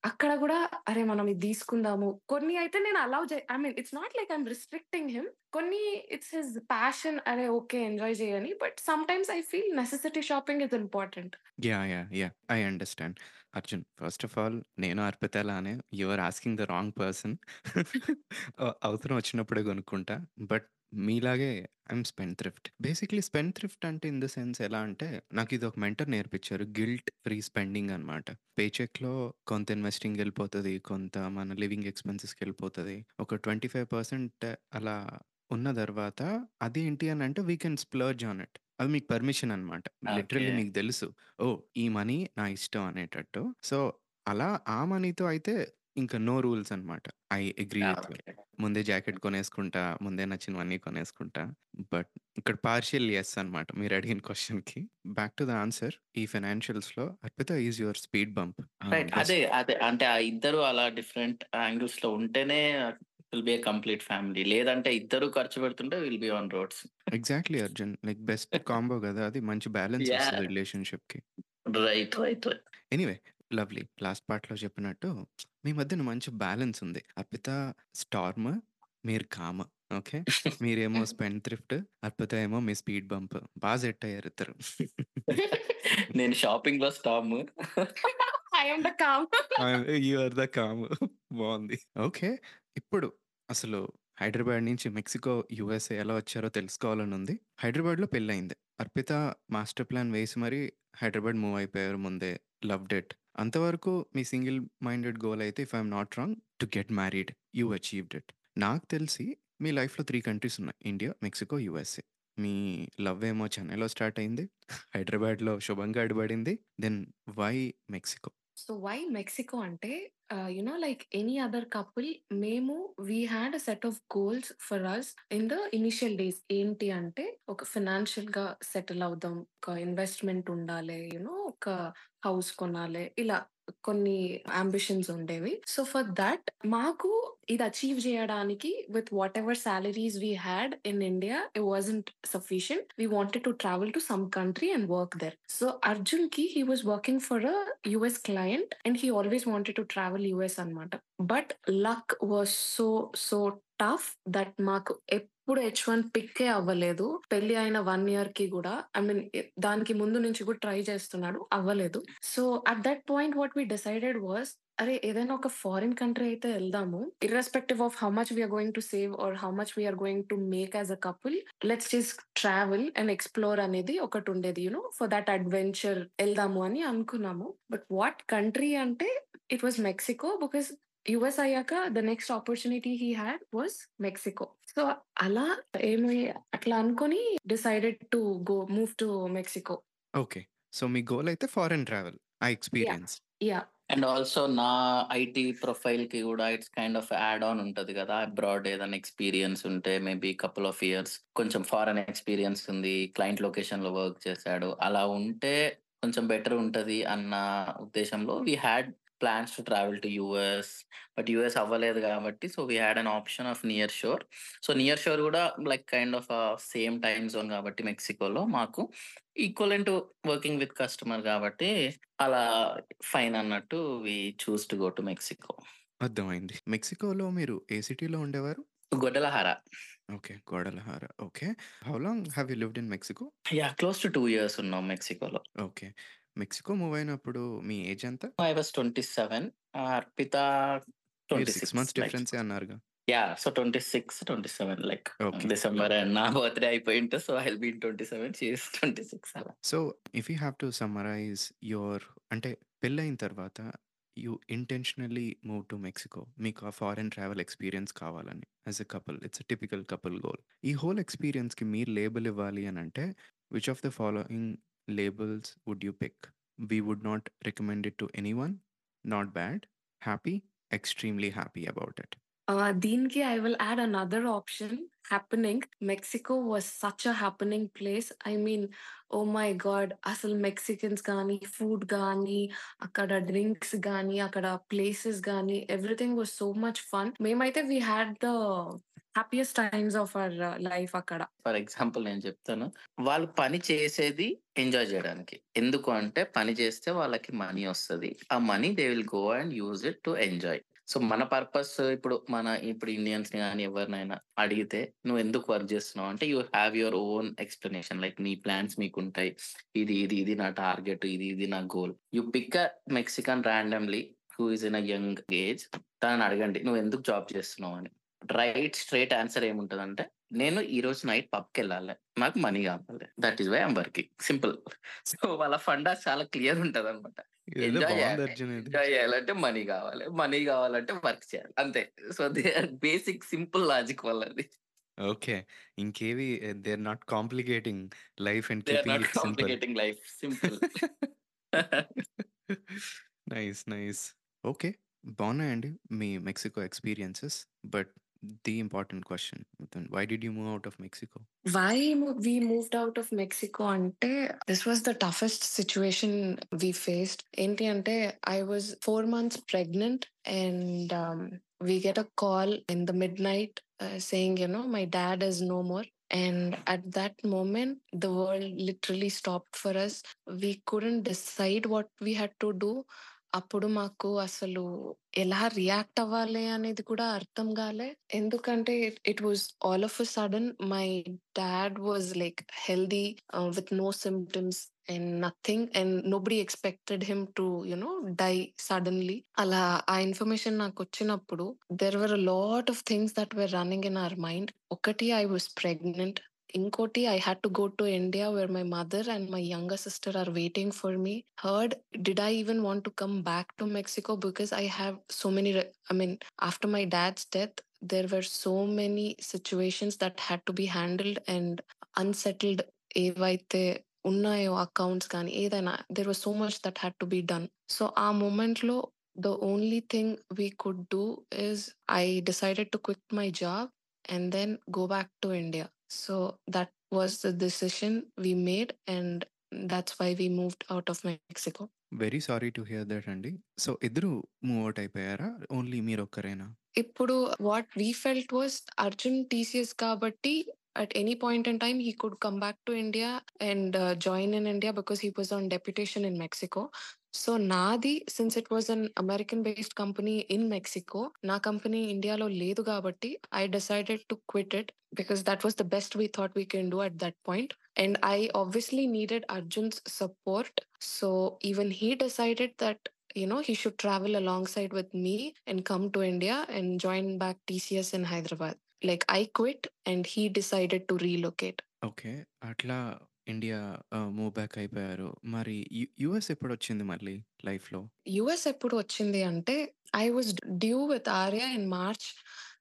అక్కడ కూడా అరే! మనం ఇది తీసుకుందాము. కొన్ని అయితే నేను అలౌ చే I mean it's not like I am restricting him. కొన్ని ఇట్స్ హిస్ ప్యాషన్ అరే! ఓకే ఎంజాయ్ చేయని. But sometimes I feel necessity shopping is important. Yeah! Yeah! Yeah! I understand. Arjun first of all నేను అర్పితలానే you are asking the wrong person. అవసరం వచ్చినప్పుడే కొనుక్కుంటా. But మీలాగే I am spendthrift. Basically spendthrift అంటే in the sense ఎలా అంటే నాకిది ఒక మెంటర్ నేర్పించారు. గిల్ట్ ఫ్రీ స్పెండింగ్ అన్నమాట. పే చెక్‌లో కొంత ఇన్వెస్టింగ్‌కి వెళ్ళిపోతది. కొంత మన లివింగ్ ఎక్స్‌పెన్సెస్‌కి వెళ్ళిపోతది. ఒక 25% అలా ఉన్న తర్వాత అదేంటి అని అంటే we can splurge on it. అది మీకు పర్మిషన్ అన్నమాట. లిటరల్లీ. మీకు తెలుసు. ఓహ్! ఈ మనీ నా ఇష్టం అనేటట్టు. సో అలా ఆ మనీతో అయితే ఇంకా నో రూల్స్ అనమాట. I agree with you. Okay. ముందే జాకెట్ కొనేసుకుంటా, ముందే నచ్చినవన్నీ కొనేసుకుంటా. బట్ ఇక్కడ పార్షియల్ యెస్ అనమాట మీరు అడిగిన క్వెషన్‌కి. బ్యాక్ టు ద ఆన్సర్ ఈ ఫైనాన్షియల్స్‌లో Arpita is your speed bump. Ah, right. Best అదే. అదే. అంటే ఆ ఇద్దరు అలా డిఫరెంట్ యాంగిల్స్‌లో ఉంటేనే will be a complete family. లేదంటే ఇద్దరు ఖర్చు పెడుతుంటే will be on roads. Exactly Arjun. Like best combo గదా! అది మంచి బ్యాలెన్స్ యాహ్! వస్తది రిలేషన్‌షిప్‌కి. Right. Right. Right. Anyway lovely. Last పార్ట్‌లో చెప్పినట్టు మీ మధ్యన మంచి బ్యాలెన్స్ ఉంది. అర్పిత స్టార్మ్, మీరు కామ్. ఓకే. మీరేమో స్పెండ్ థ్రిఫ్ట్, అర్పిత ఏమో మీ స్పీడ్ బంప్. బా సెట్ అయ్యారు ఇద్దరు. నేను షాపింగ్‌లో storm. I am the calm. You are the calm. బావుంది. ఓకే. ఇప్పుడు అసలు హైదరాబాద్ నుంచి మెక్సికో, యూఎస్ఏ ఎలా వచ్చారో తెలుసుకోవాలని ఉంది. హైదరాబాద్‌లో పెళ్ళయింది. అర్పిత మాస్టర్ ప్లాన్ వేసి మరి హైదరాబాద్ మూవ్ అయిపోయారు ముందే. Loved it. అంతవరకు మీ సింగిల్ మైండెడ్ గోల్ అయితే if I am not wrong to get married. You achieved it. నాకు తెలిసి మీ లైఫ్‌లో 3 కంట్రీస్ ఉన్నాయి. India, Mexico, USA. మీ లవ్ ఏమో చెన్నైలో స్టార్ట్ అయింది. హైదరాబాద్‌లో శుభంగా అడిబడింది. Then why Mexico? So why Mexico అంటే you know like any other couple మేము we had a set of goals for us in the initial days. ఏంటి అంటే ఒక ఫైనాన్షియల్‌గా సెటిల్ అవుదాం. ఒక ఇన్వెస్ట్‌మెంట్ ఉండాలి. యునో ఒక హౌస్ కొనాలి. ఇలా కొన్ని యాంబిషన్స్ ఉండేవి. సో ఫర్ థట్ మాకు ఇది అచీవ్ చేయడానికి with whatever salaries we had in India it wasn't sufficient. We wanted to travel to some country and work there. So అర్జున్‌కి he was working for a US client and he always wanted to travel US అన్నమాట. But luck was so so tough that మాకు ఎప్పుడు హెచ్-1 పిక్కే అవ్వలేదు. పెళ్ళి అయిన one ఇయర్కి కూడా I mean దానికి ముందు నుంచి కూడా ట్రై చేస్తున్నాడు. అవ్వలేదు. So at that point what we decided was అరే ఏదైనా ఒక ఫారిన్ కంట్రీ అయితే వెళ్దాము irrespective of how much we're going to save or how much we're going to make as a couple let's just travel and explore అనేది ఒకటి ఉండేది you know for that adventure వెళ్దాము అని అనుకున్నాము. బట్ వాట్ కంట్రీ అంటే it was Mexico because US అయ్యాక the next opportunity he had was Mexico. So అలా ఏమి అట్లా అనుకోని decided to go move to Mexico. Okay. So me goal అయితే foreign travel. Yeah! Experience. Yeah! And also నా IT ప్రొఫైల్‌కి గూడా it's kind of add on ఉంటది గదా! అబ్రాడ్ ఏదైనా ఎక్స్‌పీరియన్స్ ఉంటే మేబీ కపుల్ ఆఫ్ ఇయర్స్ కొంచెం ఫారెన్ ఎక్స్‌పీరియన్స్ ఉంది. క్లయింట్ లొకేషన్‌లో వర్క్ చేశాడు. అలా ఉంటే కొంచెం బెటర్ ఉంటది అన్న ఉద్దేశంలో we had plans to travel to US. But US అవ్వలేదు గాబట్టి so we had an option of near shore. So near shore గూడా like kind of same time zone గాబట్టి మెక్సికోలో మాకు equivalent to working with customer గాబట్టి అలా fine అన్నట్టు we choose to go to Mexico. అర్థమైంది. మెక్సికోలో మీరు ఏ సిటీలో ఉండేవారు? Guadalajara. Okay. Guadalajara. Okay. How long have you lived in Mexico? Yeah! Close to 2 years ఉన్నాం మెక్సికోలో. ఓకే. మెక్సికో మూవ్ అయినప్పుడు మీ ఏజ్ ఎంత? I was 27 ah, Arpita 6 26 months like డిఫరెన్సే అన్నారుగా? Yeah! So 26, 27 like okay. December నా birthday అయిపోయింటే so I will be in 27 she is 26 అలా. So if you have to summarize your అంటే పెళ్ళయిన తర్వాత you intentionally move to Mexico. మీకు ఆ foreign travel experience కావాలని as a couple. It's a typical couple goal. ఈ whole ఎక్స్‌పీరియన్స్‌కి మీరు లేబుల్ ఇవ్వాలి అనంటే which of the following labels would you pick? We would not recommend it to anyone. Not bad. Happy. Extremely happy about it. Uh, Deen ki, I will add another option happening. Mexico was such a happening place. I mean, oh my God, asal Mexicans gani, food gani, akada drinks gani, akada places gani, everything was so much fun. Maybe we had the happiest times of our life అక్కడ. For example నేను చెప్తాను. వాళ్ళు పని చేసేది enjoy చేయడానికి ఎందుకు అంటే పని చేస్తే వాళ్ళకి మనీ వస్తది. ఆ money they will go and use it to enjoy. So మన పర్పస్ ఇప్పుడు మన ఇప్పుడు ఇండియన్స్‌ని గాని ఎవరినైనా అడిగితే నువ్వు ఎందుకు వర్క్ చేస్తున్నావు అంటే you have your own explanation like నీ ప్లాన్స్ మీకు ఉంటాయి ఇది ఇది ఇది నా టార్గెట్. ఇది ఇది నా goal. You pick a Mexican randomly who is in a young age తనని అడగండి నువ్వు ఎందుకు జాబ్ చేస్తున్నావు అని. రైట్ స్ట్రెయిట్ ఆన్సర్ ఏముంటదంటే నేను ఈరోజు నైట్ పబ్‌కెళ్ళాలి. నాకు మనీ కావాలి. That is why I am working. Simple. So వాళ్ళ ఫండా చాలా క్లియర్ ఉంటదన్నమాట. ఇదేదో ఎంజాయ్ చేయాలంటే మనీ కావాలి. మనీ కావాలంటే వర్క్ చేయాలి. అంతే. So they are basic simple logic వాళ్ళది. Okay. ఇంకేవి they are not complicating life and. Complicating life. Simple. Nice. Nice. Okay. బావున్నాయండి me Mexico experiences. But the important question then why did you move out of mexico why we moved out of mexico ante this was the toughest situation we faced enti ante i was 4 months pregnant and um, we get a call in the midnight uh, saying you know my dad is no more and at that moment, the world literally stopped for us. We couldn't decide what we had to do. అప్పుడు మాకు అసలు ఎలా react అవ్వాలి అనేది కూడా అర్థం కాలే. ఎందుకంటే it was all of a sudden my dad was like healthy with no symptoms and nothing and nobody expected him to you know die suddenly. అలా ఆ ఇన్ఫర్మేషన్ నాకు వచ్చినప్పుడు there were lot of things that were running in our mind ఒకటి I was pregnant Inkoti, I had to go to India where my mother and my younger sister are waiting for me. Heard, did I even want to come back to Mexico? Because I have so many, re- I mean, after my dad's death, there were so many situations that had to be handled and unsettled. ఏవైతే ఉన్నాయో accounts కానీ ఏదైనా there was so much that had to be done so ఆ మూమెంట్లో the only thing we could do is I decided to quit my job and then go back to India. So that was the decision we made, and that's why we moved out of Mexico. Very sorry to hear that అండి. So ఇద్దరు move out అయిపోయారా? Only మీరొక్కరేనా? ఇప్పుడు what we felt was Arjun TCS కాబట్టి at any point in time he could come back to India and uh, join in India because he was on deputation in Mexico. So నాది since it was an American based company in Mexico, నా company ఇండియాలో లేదు కాబట్టి I decided to quit it because that was the best we thought we can do at that point. And I obviously needed Arjun's support. So even he decided that you know, he should travel alongside with me and come to India and join back TCS in Hyderabad. Like I quit and he decided to relocate. Okay. అట్లా India ah, move back అయిపోయారు. మరి you US ఎప్పుడొచ్చింది మళ్ళీ లైఫ్‌లో? US ఎప్పుడు వచ్చింది అంటే I was due with Arya in March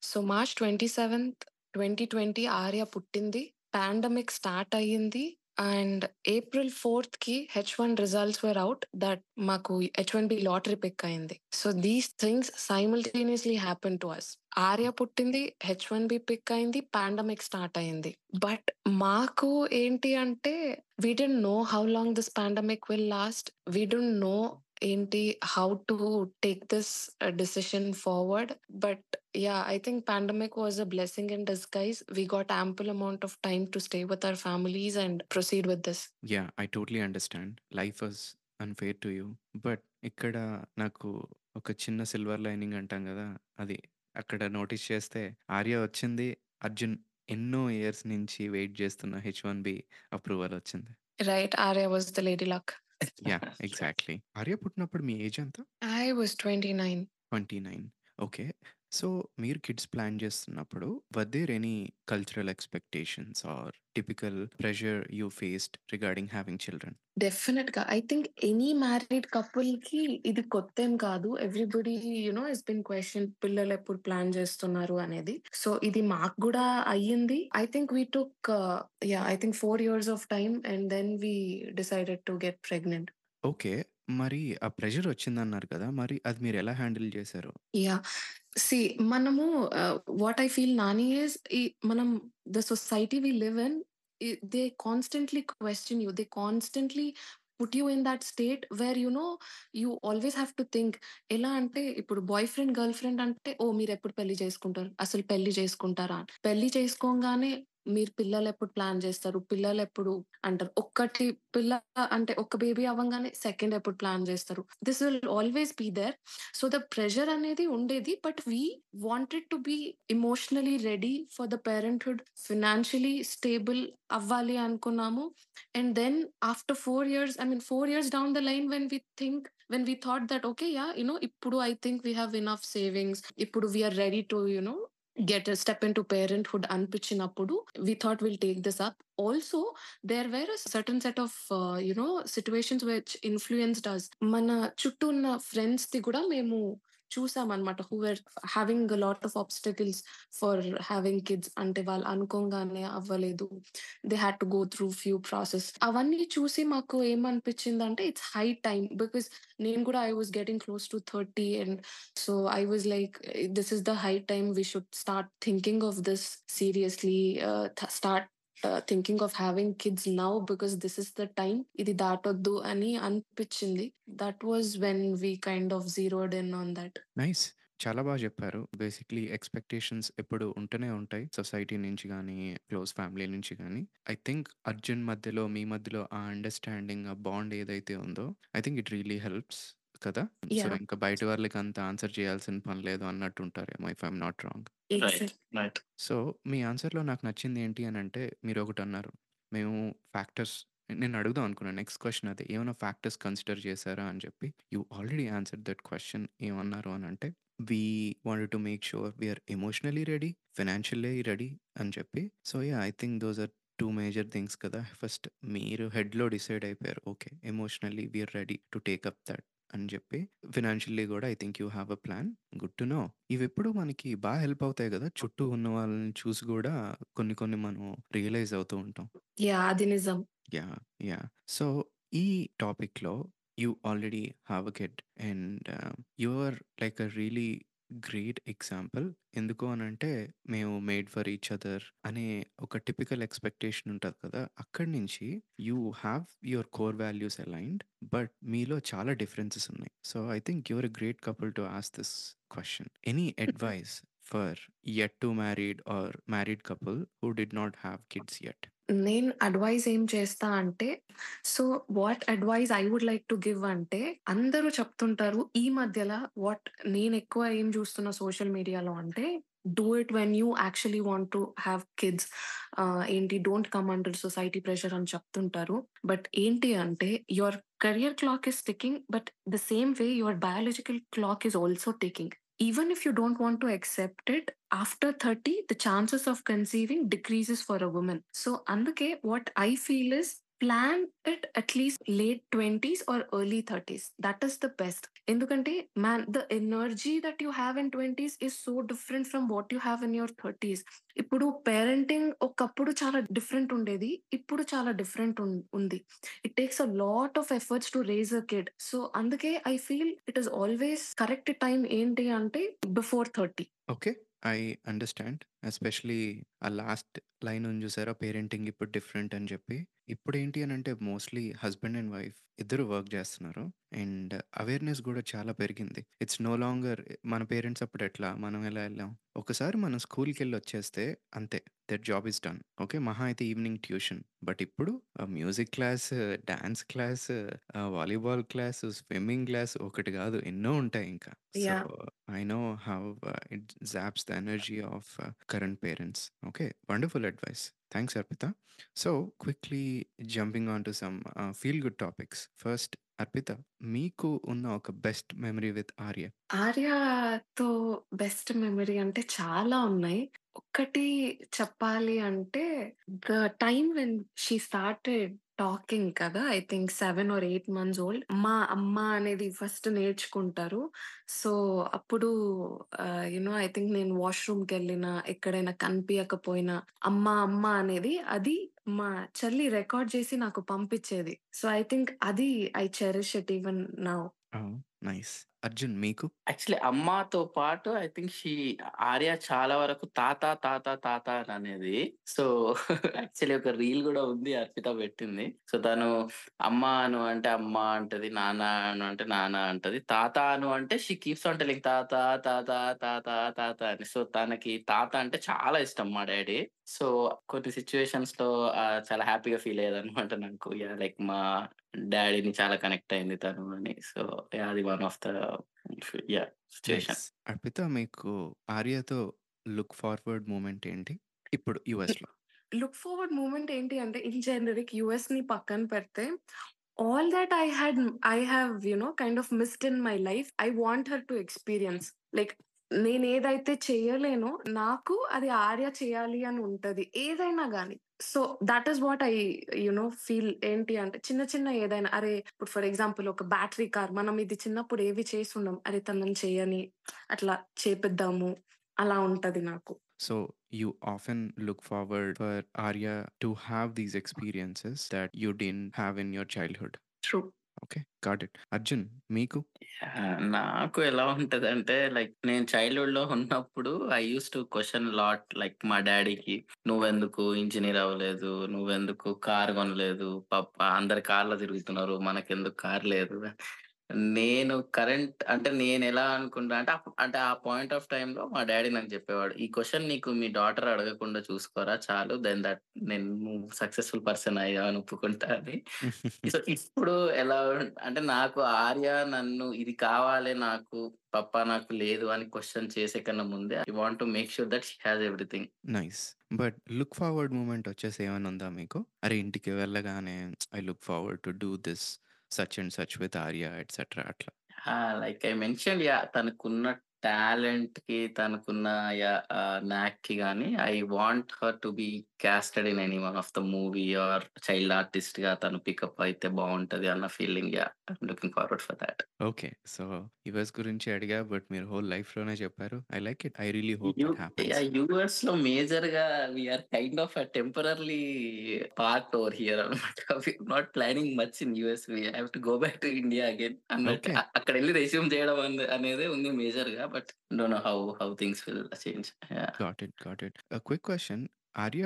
so March twenty seventh twenty twenty Arya పుట్టింది pandemic start అయ్యింది and April ఫోర్త్కి H one results were out that మాకు H one B lottery pick అయింది. So these things simultaneously happen to us Arya పుట్టింది H one B pick అయింది pandemic start అయింది. But మాకు ఏంటి అంటే we didn't know how long this pandemic will last we don't know ఏంటి how to take this decision forward but yeah I think pandemic was a blessing in disguise we got ample amount of time to stay with our families and proceed with this yeah! I totally understand. Life was unfair to you. But ఇక్కడ నాకు ఒక చిన్న silver lining అంటాం గదా! అది అక్కడ notice చేస్తే ఆర్య వచ్చింది. అర్జున్ ఎన్నో ఇయర్స్ నుంచి వెయిట్ చేస్తున్న హెచ్ వన్ బి అప్రూవల్ వచ్చింది. Right Arya was the lady luck yeah! Exactly. Arya పుట్టినప్పుడు మీ ఏజ్ ఎంత? I was twenty nine 29 okay. So మీరు కిడ్స్ ప్లాన్ చేస్తున్నప్పుడు were there any cultural expectations or typical pressure you faced regarding having children? డెఫినెట్గా I think any married కపుల్కి ఇది కొత్త ఏం కాదు everybody you know is been question పిల్లలు ఎప్పుడు ప్లాన్ చేస్తున్నారు అనేది సో ఇది మాకు కూడా అయ్యింది I think we took yeah I think four years of time and then we decided to get pregnant okay. మరి ఆ ప్రెషర్ వచ్చిందన్నారు కదా! మరి అది మీరు ఎలా హ్యాండిల్ చేశారు? యా సి మనము what I feel Nani is ఈ మనం the society we live in they constantly question you they constantly put you in that state where you know you always have to think ఎలా అంటే ఇప్పుడు boyfriend girlfriend అంటే ఓ మీరు ఎప్పుడు పెళ్ళి చేసుకుంటారు? అసలు పెళ్ళి చేసుకుంటారా? పెళ్ళి చేసుకోగానే మీరు పిల్లలు ఎప్పుడు ప్లాన్ చేస్తారు? పిల్లలు ఎప్పుడు అంటారు? ఒక్కటి పిల్ల అంటే ఒక బేబీ అవ్వగానే సెకండ్ ఎప్పుడు ప్లాన్ చేస్తారు? This will always be there. So the pressure అనేది ఉండేది but we wanted to be emotionally ready for the parenthood. Financially stable అవ్వాలి అనుకున్నాము. And then after four years I mean four years down the line when we think when we thought that okay yeah you know ఇప్పుడు I think we have enough savings. ఇప్పుడు we're ready to you know get a step parenthood అనిపించినప్పుడు we thought we'll take this up also there were a certain set of you know situations which influenced us మన చుట్టూ ఉన్న friends ది కూడా మేము చూసామనమాట. Who were having a lot of obstacles for having kids. అంటే వాళ్ళు అనుకోంగానే అవ్వలేదు. They had to go through few process. అవన్నీ చూసి మాకు ఏమనిపించిందంటే ఇట్స్ హై టైమ్. బికాస్ నేను కూడా I was getting close to 30 and so I was like this is the high time we should start thinking of this seriously ah, the start ah, thinking of having kids now because this is the time ఇది దాటొద్దు అని అనిపించింది. That was when we kind of zeroed in on that. Nice. చాలా బాగా చెప్పారు. Basically expectations ఎప్పుడు ఉంటూనే ఉంటాయి. సొసైటీ నుంచి కానీ క్లోజ్ ఫ్యామిలీ నుంచి కానీ ఐ థింక్ 'అర్జున్' మధ్యలో, మీ మధ్యలో ఆ అండర్‌స్టాండింగ్, ఆ బాండ్ ఏదైతే ఉందో I think it really helps కదా! సో! ఇంకా బయట వాళ్ళకి అంత ఆన్సర్ చేయాల్సిన పని లేదు అన్నట్టు ఉంటారేమో if I'm not wrong. Right. Exact. Right. So, మీ ఆన్సర్‌లో నాకు నచ్చింది ఏంటి అనంటే మీరొకటన్నారు. మేము ఫ్యాక్టర్స్ నేను అడుగుదాం అనుకున్నాను. నెక్స్ట్ క్వెషన్ అదే. ఏమైనా ఫ్యాక్టర్స్ కన్సిడర్ చేశారా అని చెప్పి. You already answered that question. ఏమన్నారు అనంటే we wanted to make sure we are emotionally ready, financially ready అని చెప్పి. So, yeah! I think those are 2 major things కదా! ఫస్ట్ మీరు హెడ్‌లో డిసైడ్ అయిపోయారు. Okay. Emotionally we are ready to take up that అని చెప్పి. ఫైనాన్షియల్లీ కూడా I think you have a plan. Good to know. ఇవెప్పుడు మనకి బా హెల్ప్ అవుతాయి కదా! చుట్టూ ఉన్న వాళ్ళని చూసి కూడా కొన్ని కొన్ని మనం రియలైజ్ అవుతూ ఉంటాం. అది నిజం. యాహ్! యాహ్! సో, ఈ టాపిక్‌లో you already have a kid and you are like a really great example. ఎందుకు అనంటే మేము మేడ్ ఫర్ ఈచ్ అదర్ అనే ఒక టిపికల్ ఎక్స్‌పెక్టేషన్ ఉంటది కదా! అక్కడి నుంచి you have your core values aligned. But మీలో చాలా డిఫరెన్సెస్ ఉన్నాయి. So, I think you are a great couple to ask this question. Any advice for yet to married or married couple who did not have kids yet? నేను advice ఏం చేస్తా అంటే so, what advice I would like to give అంటే అందరూ చెప్తుంటారు ఈ మధ్యలో what నేను ఎక్కువ ఏం చూస్తున్న సోషల్ మీడియాలో అంటే do it when you actually want to have kids. ఏంటి don't come under society pressure అని చెప్తుంటారు. బట్ ఏంటి అంటే your career clock is ticking but the same way your biological clock is also ticking. even if you don't want to accept it after 30 the chances of conceiving decreases for a woman. So andake what i feel is plan it at least late twenties or early thirties that is the best ఎందుకంటే man the energy that you have in twenties is so different from what you have in your thirties ఇప్పుడు parenting ఒకప్పుడు చాలా different ఉండేది. ఇప్పుడు చాలా different ఉంది. It takes a lot of efforts to raise a kid so అందుకే I feel it is always correct time ఏంటి అంటే before thirty okay I understand especially ఆ లాస్ట్ లైన్ ఉంది చూసారా? పేరెంటింగ్ ఇప్పుడు డిఫరెంట్ అని చెప్పి. ఇప్పుడేంటి అనంటే మోస్ట్‌లీ హస్బెండ్ అండ్ వైఫ్ ఇద్దరు వర్క్ చేస్తున్నారు. అండ్ అవేర్‌నెస్ కూడా చాలా పెరిగింది. ఇట్స్ నో లాంగర్ మన పేరెంట్స్ అప్పుడు ఎట్లా? మనం ఎలా ఎళ్ళాం? ఒకసారి మనం స్కూల్‌కెళ్ళి వచ్చేస్తే అంతే. That job is done. Okay. మహా అయితే ఈవినింగ్ ట్యూషన్. బట్ ఇప్పుడు ఆహ్, music class, dance class, ah, volleyball class, swimming class ఒకటి కాదు ఎన్నో ఉంటాయి ఇంకా. So, yeah! I know how it zaps the energy of current parents. Okay. Wonderful advice. Thanks, Arpita. So, quickly jumping on to some uh, feel good topics. First Arpita మీకు ఉన్న ఒక best memory with Arya? ఆర్యతో best memory అంటే చాలా ఉన్నాయి. ఒక్కటి చెప్పాలి అంటే the time when she started talking కదా! I think seven or eight months old. మా అమ్మ అనేది ఫస్ట్ నేర్చుకుంటారు. సో, అప్పుడు యునో ఐ థింక్ నేను వాష్‌రూమ్‌కెళ్ళినా, ఎక్కడైనా కనిపించకపోయినా అమ్మ అమ్మ అనేది అది మా చెల్లి రికార్డ్ చేసి నాకు పంపించేది. సో, ఐ థింక్ అది I cherish it even now. Nice. Arjun మీకు? యాక్చువల్లీ అమ్మతో పాటు ఐ థింక్ షీ ఆర్య చాలా వరకు తాత, తాత, తాత అని అనేది. సో, యాక్చువల్లీ ఒక రీల్ కూడా ఉంది అర్పిత పెట్టింది. సో, తను అమ్మ అను అంటే అమ్మ అంటది. నాన్న అను అంటే నాన్న అంటది. తాత అను అంటే షీ కీప్స్ ఆన్ టెల్లింగ్ తాత, తాత, తాత, తాత అని. సో, తనకి తాత అంటే చాలా ఇష్టం మా డ్యాడీ. సో, కొన్ని సిట్యుయేషన్స్‌లో ఆహ్, చాలా హ్యాపీగా ఫీల్ అయ్యేదన్నమాట నాకు. యాహ్! లైక్ మా డ్యాడీని చాలా కనెక్ట్ అయింది తను అని. So, yeah! అది వన్ ఆఫ్ ద అర్పిత మీకు ఆర్యతో లుక్ ఫార్వర్డ్ మూమెంట్ ఏంటి? ఇప్పుడు యూఎస్‌లో. లుక్ ఫార్వర్డ్ మూమెంట్ ఏంటి అంటే ఇన్ జనరిక్ యూఎస్‌ని పక్కన పెడితే all that I had I have you know kind of missed in my life. I want her to experience. Like నేనేదైతే చేయలేనో నాకు అది ఆర్య చేయాలి అని ఉంటది. ఏదైనా గాని. So that is what I you know feel ఏంటి అంటే చిన్న చిన్న ఏదైనా అరే ఇప్పుడు ఫర్ ఎగ్జాంపుల్ ఒక బ్యాటరీ కార్ మనం ఇది చిన్నప్పుడు ఏవి చేసి ఉండం అరే తనని చేయని అట్లా చేపిద్దాము అలా ఉంటది నాకు So you often look forward for Arya to have these experiences that you didn't have in your childhood. True okay. Got it. Arjun మీకు? నాకు ఎలా ఉంటదంటే లైక్ నేను చైల్డ్హుడ్లో ఉన్నప్పుడు I use to question lot like మా డాడీకి నువ్వెందుకు ఇంజనీర్ అవ్వలేదు? నువ్వెందుకు కార్ కొనలేదు? పప్ప అందరి కార్లో తిరుగుతున్నారు మనకెందుకు కార్ లేదు? నేను కరెంట్ అంటే నేను ఎలా అనుకుంటా అంటే అంటే ఆ పాయింట్ ఆఫ్ టైం లో మా డాడీ నాకు చెప్పేవాడు ఈ క్వశ్చన్ నీకు మీ డాటర్ అడగకుండా చూసుకోరా చాలు దెన్ దట్ నేను సక్సెస్ఫుల్ పర్సన్ అయ్యా అని ఒప్పుకుంటా అని. సో ఇప్పుడు ఎలా అంటే నాకు ఆర్య నన్ను ఇది కావాలి నాకు పప్పా నాకు లేదు అని క్వశ్చన్ చేసే కన్నా ముందే I want to make sure that she has everything nice. But look forward moment వచ్చేసి ఏమైనా ఉందా మీకు? అరే ఇంటికి వెళ్ళగానే I look forward to do this. Such and such with Arya etcetera అట్లా లైక్ ఐ మెన్షన్ యా తనకున్న టాలెంట్కి తనకున్న యా నాక్కి గానీ I want her to be casted in any one of the movie or child ఆర్టిస్ట్గా తను pickup అయితే బాగుంటది అన్న feeling yeah looking forward for that. Okay. So US గురించి అడిగా బట్ మీరు హోల్ లైఫ్లోనే చెప్పారు. I like it. I really hope యుఎస్లో మేజర్గా we are kind of temporary part over here అనమాట not planning much in US we have to go back to India again అన్నట్టు. అ- అక్కడ వెళ్ళి రెస్యూమ్ చేయడం అనే- అనేది ఉంది మేజర్గా but don't know how how things will change got it got it quick question Arya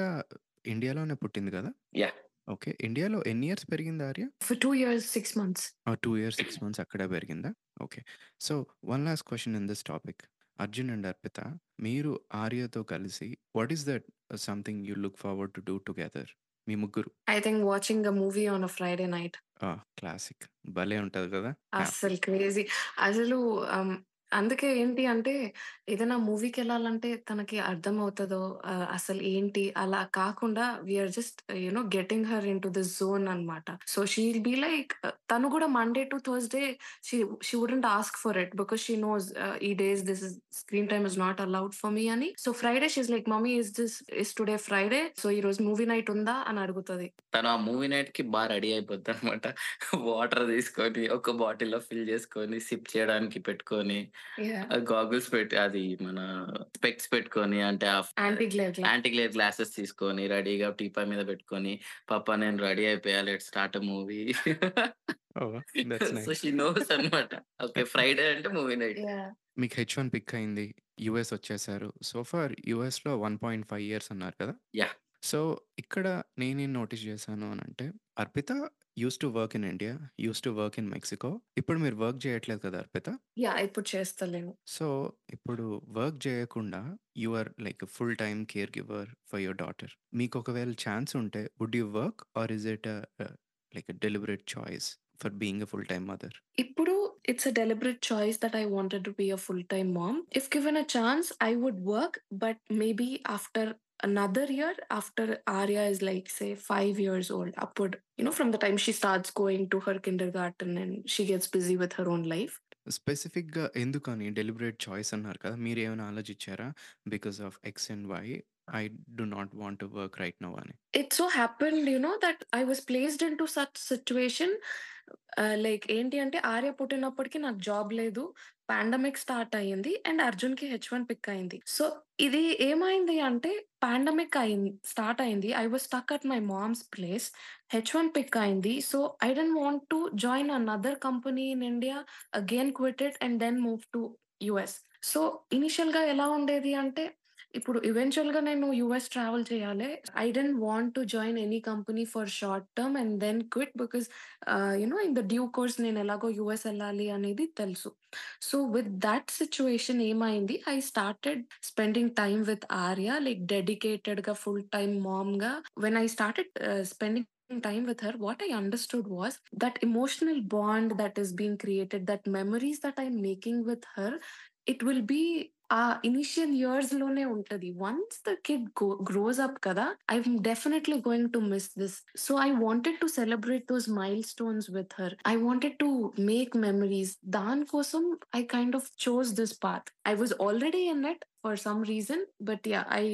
ఇండియాలోనే పుట్టింది కదా? Yeah. ఓకే ఇండియాలో ఎన్ని ఇయర్స్ పెరిగింది Arya for two years six months two years six months అక్కడే పెరిగిందా? Okay so one last question in this topic Arjun and Arpita మీరు ఆర్యతో కలిసి what is that something you look forward to do together మీ ముగ్గురు. I think watching a movie on a Friday night classic భలే ఉంటది కదా? అసలు crazy అసలు um, అందుకే ఏంటి అంటే ఏదైనా మూవీకి వెళ్ళాలంటే తనకి అర్థం అవుతుందో అసలు ఏంటి అలా కాకుండా we are just you know getting her into this zone అనమాట సో షీల్ బి లైక్ తను కూడా Monday to Thursday she she wouldn't ask for it because she knows ఈ days this is screen time is not allowed for me అని. So Friday she's like mummy is this is today Friday so ఈ రోజు movie night ఉందా? అని అడుగుతుంది. తను ఆ movie నైట్కి బాగా రెడీ అయిపోద్ది అనమాట వాటర్ తీసుకొని ఒక బాటిల్లో ఫిల్ చేసుకొని సిప్ చేయడానికి పెట్టుకొని గాగుల్స్ పెట్టి అది మన స్పెక్స్ పెట్టుకొని అంటే యాంటీ గ్లేర్ గ్లాసెస్ తీసుకొని రెడీగా టీపా మీద పెట్టుకొని పాప నేను రెడీ అయిపోయా let start movie so she knows అన్నమాట ఓకే ఫ్రైడే అంటే మూవీ నైట్ మీకు హెచ్ వన్ పిక్ అయింది యుఎస్ వచ్చేసారు. సో ఫార్ యుఎస్లో వన్ పాయింట్ ఫైవ్ ఇయర్స్ అన్నారు కదా? Yeah. సో ఇక్కడ నేనేం నోటీస్ చేశాను అని అంటే Arpita use to work in India use to work in Mexico. ఇప్పుడు మీరు వర్క్ చేయట్లేదు కదా అర్పిత? యా ఇప్పుడు చేస్తలేను. సో ఇప్పుడు వర్క్ చేయకుండా you are like full time caregiver for your daughter. మీకు ఒకవేళ ఛాన్స్ ఉంటే would you work or is it like deliberate choice for being full time mother? ఇప్పుడు it's a deliberate choice that I wanted to be a full time mom. If given a chance I would work but maybe after another year after Arya is like say five years old upward you know from the time she starts going to her kindergarten and she gets busy with her own life స్పెసిఫిక్గా ఎందుకని deliberate choice అన్నారు కదా మీరు ఏమైనా ఆలోచించారా because of X and Y I do not want to work right now అని it. So happened you know that i was placed into such situation uh, like ఏంటి అంటే ఆర్య పుట్టినప్పటికీ నాకు జాబ్ లేదు. పాండమిక్ స్టార్ట్ అయ్యింది అండ్ అర్జున్కి H one pick అయింది. So ఇది ఏమైంది అంటే పాండమిక్ అయింది స్టార్ట్ అయింది I was stuck at my mom's place H one pick అయింది. So I don't want to join another company in India again quitted and then move to US so ఇనిషియల్గా ఎలా ఉండేది అంటే ఇప్పుడు ఈవెన్చువల్గా నేను యుఎస్ ట్రావెల్ చేయాలి. I didn't want to join any company for short term and then quit because you know in the due course నేను ఎలాగో యుఎస్ వెళ్ళాలి అనేది తెలుసు. సో విత్ దట్ సిచ్యువేషన్ ఏమైంది? I started spending time with Arya like డెడికేటెడ్గా full time మామ్గా. When I started spending time with her what i understood was that emotional bond that is being created that memories that i'm making with her it will be ఆ initial ఇయర్స్లోనే ఉంటది. Once the kid grows up కదా! I definitely going to miss this. So, I wanted to celebrate those milestones with her. I wanted to make memories. దానికోసం I kind of chose this path. I was already in it for some reason. But yeah I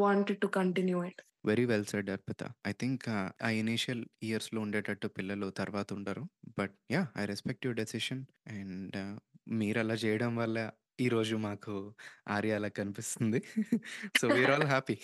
wanted to continue it. Very well said Arpita. I think ah, ఆ initial ఇయర్స్‌లో ఉండేటట్టు పిల్లలు తర్వాత ఉండరు. But yeah I respect your decision. And మీరు అలా చేయడం వల్ల ఈరోజు మాకు ఆర్య అలా కనిపిస్తుంది. So, we are all happy.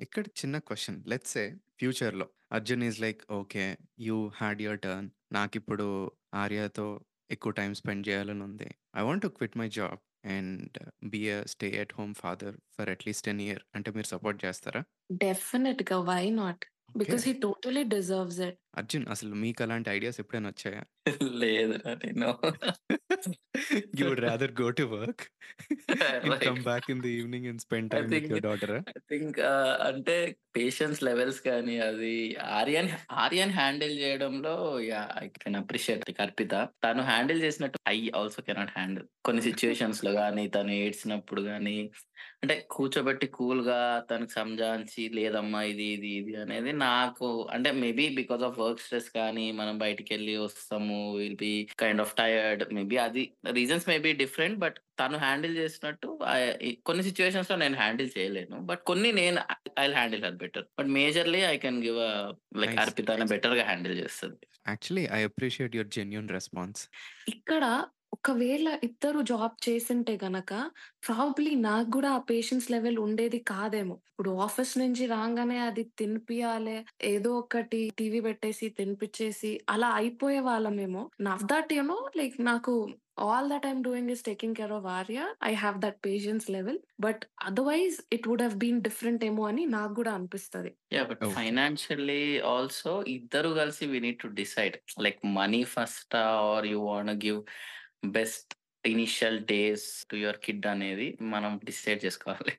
ఇక్కడ చిన్న క్వెషన్. లెట్స్ సే ఫ్యూచర్‌లో Arjun is like okay. You had your turn. నాకిప్పుడు ఆర్యతో ఎక్కువ టైమ్ స్పెండ్ చేయాలని ఉంది. I want to quit my job and be a stay at home father for at least 10 year అంటే మీరు సపోర్ట్ చేస్తారా? డెఫినిట్‌గా. Why not? Because he totally deserves it. Arjun అసలు మీకు అలాంటి ఐడియాస్ ఎప్పుడైనా వచ్చాయా? లేదురా నేను. You would rather go to work come. Back in the evening and spend time with your డాటరా? I think అంటే పేషెన్స్ లెవెల్స్ కానీ అది ఆర్యన్ ఆర్యన్ హ్యాండిల్ చేయడంలో yeah! I can appreciate Arpita. తను హ్యాండిల్ చేసినట్టు ఐ ఆల్సో కెనాట్ హ్యాండిల్. కొన్ని సిట్యుయేషన్స్‌లో గాని, తను ఏడ్చినప్పుడు గాని, అంటే కూర్చోబెట్టి కూల్‌గా తనకు సంజాయించి లేదమ్మా ఇది, ఇది, ఇది అనేది నాకు అంటే maybe because of work stress కానీ, మనం బయటికెళ్ళి వస్తాము. Will be kind of tired. Maybe అది reasons may be different. But తను హ్యాండిల్ చేసినట్టు కొన్ని సిట్యుయేషన్స్‌లో నేను హ్యాండిల్ చేయలేను. బట్ కొన్ని నేను I handle her better. But majorly I can give like. అర్పితనే బెటర్‌గా హ్యాండిల్ చేస్తది. Actually I appreciate your genuine response. ఇక్కడ ఒకవేళ ఇద్దరు జాబ్ చేసుంటే గనక ప్రాబబ్లీ నాకు గూడా ఆ పేషెన్స్ లెవెల్ ఉండేది కాదేమో. ఇప్పుడు ఆఫీస్ నుంచి రాంగానే అది తినిపియాలే, ఏదో ఒకటి టీవీ పెట్టేసి తినిపిచ్చేసి అలా అయిపోయేవాళ్ళమేమో. Now that you know like నాకు all that I'm doing is taking care of Arya. I have that patience level. But otherwise it would have been different ఏమో అని నాకు గూడా అనిపిస్తది. బట్. ఫైనాన్షియల్లీ ఆల్సో ఇద్దరు కలిసి we need to decide. Like money ఫస్టా or you want give best initial days to your kid అనేది మనం decide చేసుకోవాలి.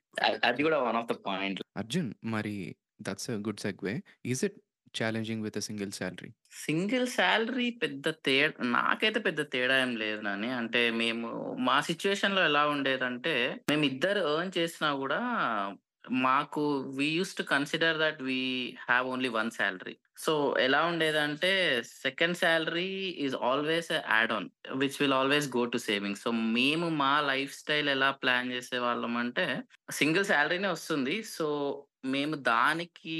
అది కూడా one of the point. Arjun మరి that's good segue. Is it challenging with single salary? Single salary పెద్ద తే నాకైతే పెద్ద తేడా ఏం లేదు నాని. అంటే మేము మా సిట్యుయేషన్‌లో ఎలా ఉండేదంటే మేమిద్దరు ఎర్న్ చేసినా గూడా మాకు we use to consider that we have only one salary so, ఎలా ఉండేదంటే second salary is always add on which will always go to saving so, మేము మా లైఫ్ స్టైల్ ఎలా ప్లాన్ చేసే వాళ్ళం అంటే సింగిల్ శాలరీనే వస్తుంది. సో, మేము దానికి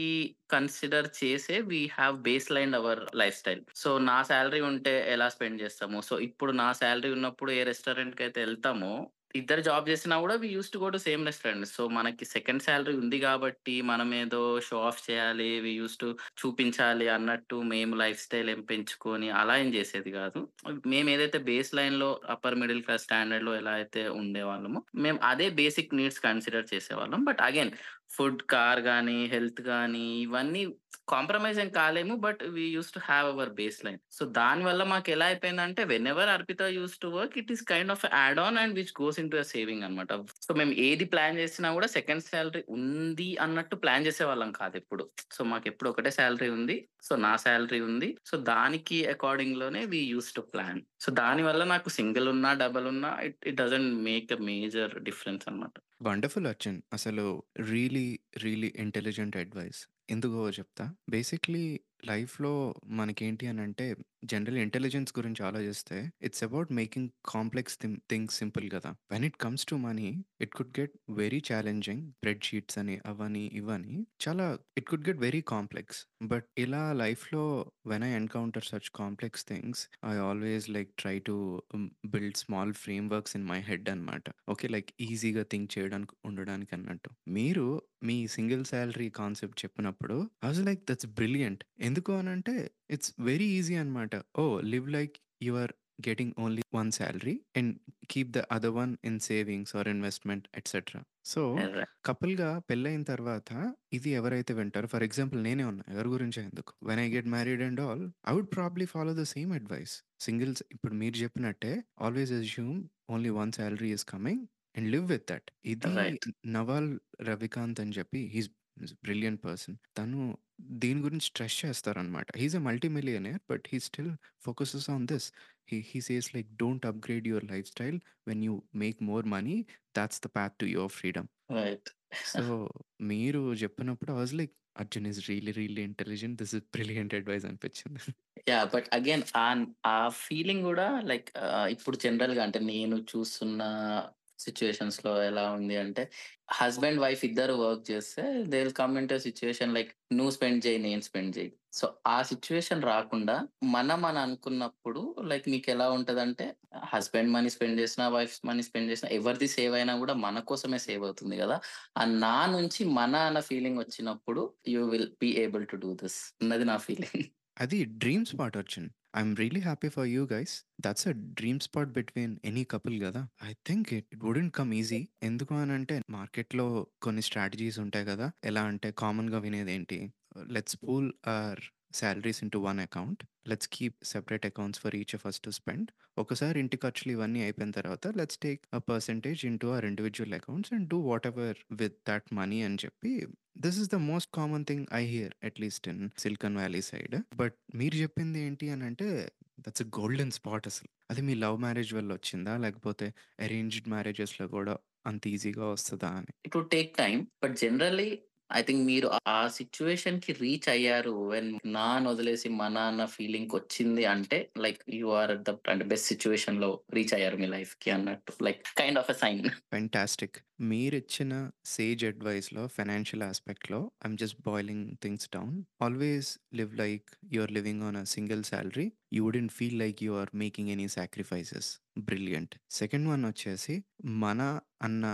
కన్సిడర్ చేసే we have baseline our lifestyle. So, నా శాలరీ ఉంటే ఎలా స్పెండ్ చేస్తాము. సో, ఇప్పుడు నా శాలరీ ఉన్నప్పుడు ఏ రెస్టారెంట్కి అయితే వెళ్తామో ఇద్దరు జాబ్ చేసినా కూడా we use to go to same restaurant. So, మనకి సెకండ్ శాలరీ ఉంది కాబట్టి మనం ఏదో షో ఆఫ్ చేయాలి. వి యూస్ టు చూపించాలి అన్నట్టు మేము లైఫ్ స్టైల్ ఏం పెంచుకొని అలా ఏం చేసేది కాదు మేము ఏదైతే బేస్ లైన్‌లో అప్పర్ మిడిల్ క్లాస్ స్టాండర్డ్‌లో ఎలా అయితే ఉండేవాళ్ళమో మేము అదే బేసిక్ నీడ్స్ కన్సిడర్ చేసేవాళ్ళం. బట్ అగైన్ ఫుడ్, కార్ కానీ హెల్త్ కానీ ఇవన్నీ కాంప్రమైజ్ ఏం కాలేము. But we use to have our baseline. So, దాని వల్ల మాకు ఎలా అయిపోయిందంటే whenever Arpita use to work it is kind of add on and which goes into a saving అన్నమాట. సో, మేము ఏది ప్లాన్ చేసినా కూడా సెకండ్ సాలరీ ఉంది అన్నట్టు ప్లాన్ చేసేవాళ్ళం కాదెప్పుడు. సో, మాకు ఎప్పుడు ఒకటే సాలరీ ఉంది. సో, నా సాలరీ ఉంది. సో, దానికి అకార్డింగ్లోనే we use to plan. So, దాని వల్ల నాకు సింగిల్ ఉన్నా, డబల్ ఉన్నా it it doesn't make a major difference అన్నమాట. వండర్‌ఫుల్ అర్జున్. అసలు రియలీ, రియలీ ఇంటెలిజెంట్ అడ్వైస్. ఎందుకో చెప్తా. బేసిక్‌లీ లైఫ్‌లో మనకేంటి అనంటే జనరల్ ఇంటెలిజెన్స్ గురించి ఆలోచిస్తే it's about making complex thin things simple గదా! When it comes to money it could get very challenging. Spreadsheets అని అవని, ఇవని చాలా it could get very complex. But ఇలా లైఫ్‌లో when I encounter such complex things I always like try to hmm, build small frameworks in my head అన్నమాట. Okay. Like ఈజీగా think చేయడానికి ఉండడానికి అన్నట్టు. మీరు మీ సింగిల్ సాలరీ కాన్సెప్ట్ చెప్పినప్పుడు I was like that's brilliant. ఎందుకు అనంటే ఇట్స్ వెరీ ఈజీ అన్నమాట. ఓహ్! Live like you are getting only one salary and keep the other one in savings or investment etcetera. So, ఎర్ర కపుల్‌గా పెళ్ళయిన తర్వాత ఇది ఎవరైతే వింటారో ఫర్ ఎగ్జాంపుల్ నేనే ఉన్నా. ఎవరి గురించో ఎందుకు. When I get married and all I would probably follow the same advice. Singles ఇప్పుడు మీరు చెప్పినట్టే always assume only one salary is coming and live with that. ఇది. నవాల్ రవికాంత్ అని చెప్పి హి ఈస్ బ్రిలియంట్ పర్సన్. తను దీని గురించి స్ట్రెస్ చేస్తారనమాట. He is a multi millionaire but he still focuses on this. He he says like don't upgrade your lifestyle when you make more money that's the path to your freedom. Right. So, మీరు చెప్పినప్పుడు was like Arjun is really really intelligent. This is brilliant advice అనిపించింది. Yeah! But again ఆ feeling గూడా like ఇప్పుడు జనరల్‌గా అంటే నేను చూస్తున్న సిట్యుయేషన్స్‌లో ఎలా ఉంది అంటే హస్బెండ్, వైఫ్ ఇద్దరు వర్క్ చేస్తే they will come into situation like నువ్వు స్పెండ్ చేయి, నేను స్పెండ్ చేయి. సో, ఆ సిట్యుయేషన్ రాకుండా మనం అని అనుకున్నప్పుడు లైక్ మీకు ఎలా ఉంటదంటే హస్బెండ్ మనీ స్పెండ్ చేసిన వైఫ్ మనీ స్పెండ్ చేసిన ఎవరిది సేవ్ అయినా కూడా మన కోసమే సేవ్ అవుతుంది కదా ఆ నా నుంచి మన అన్న ఫీలింగ్ వచ్చినప్పుడు you will be able to do this అన్నది నా ఫీలింగ్. అది డ్రీమ్ స్పాట్ వచ్చింది I'm really happy for you guys. That's a dream spot between any couple గదా! I think it it wouldn't come easy. ఎందుకు అనంటే మార్కెట్‌లో కొన్ని స్ట్రాటజీస్ ఉంటాయి గదా! ఎలా అంటే కామన్‌గా వినేదేంటి? Let's pool our salaries into one account. Let's keep separate accounts for each of us to spend. ఒకసారి ఇంటి ఖర్చులు ఇవన్నీ అయిపోయిన తర్వాత let's take a percentage into our individual accounts and do whatever with that money అని చెప్పి this is the most common thing I hear at least in Silicon Valley side. But మీరు చెప్పింది ఏంటి అనంటే దట్స్ ఎ గోల్డెన్ స్పాట్ అసలు. అది మీ love marriage వల్ల వచ్చిందా? లేకపోతే అరేంజ్డ్ మ్యారేజెస్‌లో గూడా అంత ఈజీగా వస్తదా అని? It would take time. But generally I think మీరు ఆ సిట్యుయేషన్‌కి రీచ్ అయ్యారు. వెన్ నా వదిలేసి వదిలేసి మన అన్న ఫీలింగ్‌కొచ్చింది అంటే లైక్ యూ ఆర్ ద అంటే బెస్ట్ సిట్యుయేషన్‌లో రీచ్ అయ్యారు మీ లైఫ్కి అన్నట్టు. Like kind of a sign. Fantastic. మీరిచ్చిన సేజ్ అడ్వైస్‌లో financial యాస్పెక్ట్‌లో I'm just boiling things down. Always live like you are living on a single salary. You wouldn't feel like you are making any sacrifices. Brilliant. Second one వచ్చేసి మన అన్న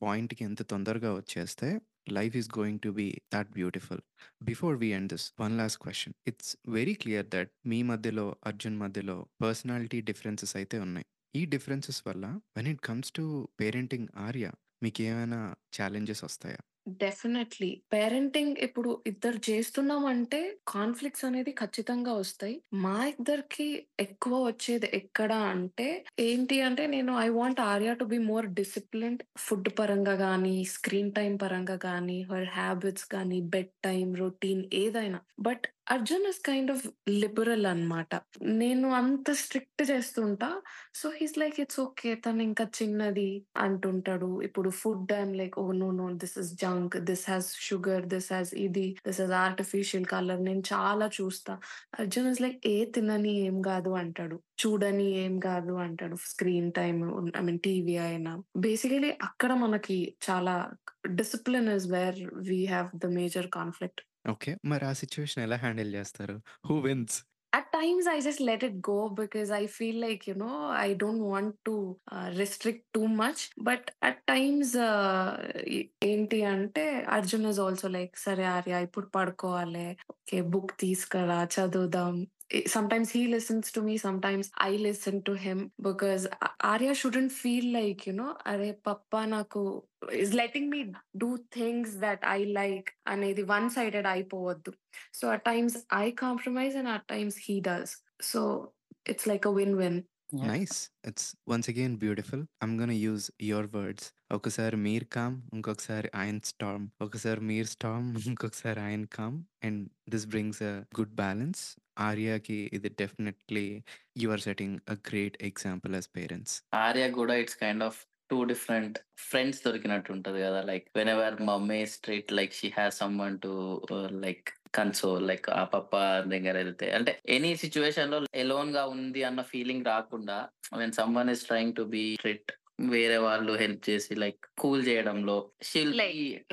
పాయింట్‌కి ఎంత తొందరగా వచ్చేస్తే life is going to be that beautiful. Before we and this one last question it's very clear that మీ మధ్యలో, అర్జున్ మధ్యలో personality differences అయితే ఉన్నాయి. ఈ డిఫరెన్సెస్ వల్ల when it comes to parenting Arya మీకేమైనా ఛాలెంజెస్ వస్తాయా? డెఫినెట్‌లీ. పేరెంటింగ్ ఇప్పుడు ఇద్దరు చేస్తున్నామంటే కాన్‌ఫ్లిక్ట్స్ అనేది ఖచ్చితంగా వస్తాయి. మా ఇద్దరికి ఎక్కువ వచ్చేది ఎక్కడ అంటే ఏంటి అంటే నేను I want Arya to be more disciplined food పరంగా కానీ స్క్రీన్ టైం పరంగా కానీ హర్ హ్యాబిట్స్ కానీ బెడ్ టైం రొటీన్ ఏదైనా. But Arjun is kind of liberal అన్నమాట. నేను అంత స్ట్రిక్ట్ చేస్తుంటా. So, he's is like it's okay. తను ఇంకా చిన్నది అంటుంటాడు. ఇప్పుడు food I'm like oh no no this is junk. This has sugar. This has ఇది. This has artificial colour. నేను చాలా చూస్తా. అర్జున్ ఇస్ లైక్ ఏ తినని ఏం కాదు అంటాడు. చూడని ఏం కాదు అంటాడు. Screen time I mean TV అయినా. బేసికలీ అక్కడ మనకి చాలా discipline is where we have the major conflict. Okay. మరి ఆ సిట్యుయేషన్ ఎలా హ్యాండిల్ చేస్తారు? Who wins? At times, I just let it go because I feel like, you know, I don't want to uh, restrict too much. But at times, uh, e- ఏంటి అంటే Arjun is also like సరే ఆర్య ఇప్పుడు పడుకోవాలి okay book తీసుకురా చదువుదాం sometimes he listens to me sometimes i listen to him because A- arya shouldn't feel like you know అరే పప్పా నాకు is letting me do things that i like అనేది one sided అయిపోవద్దు so at times I compromise and at times he does. So it's like a Win-win. Nice. It's once again beautiful. I'm gonna use your words. ఒకసారి మీరు com, ఇంకొకసారి ఆయన Storm. ఒకసారి మీరు storm, ఇంకొకసారి ఆయన calm. And this brings a good balance. ఆర్యకి ఇది definitely you are setting a great example as parents. Arya గూడా it's kind of two different friends దొరికినట్టు ఉంటది కదా like whenever mummy strict like she has someone to like console like ఆ పప్ప దగ్గర వెళ్తే అంటే ఎనీ సిచ్యువేషన్లో ఎలోన్గా ఉంది అన్న ఫీలింగ్ రాకుండా when someone is trying to be strict వేరే వాళ్ళు హెల్ప్ చేసి లైక్ కూల్ చేయడంలో she'll.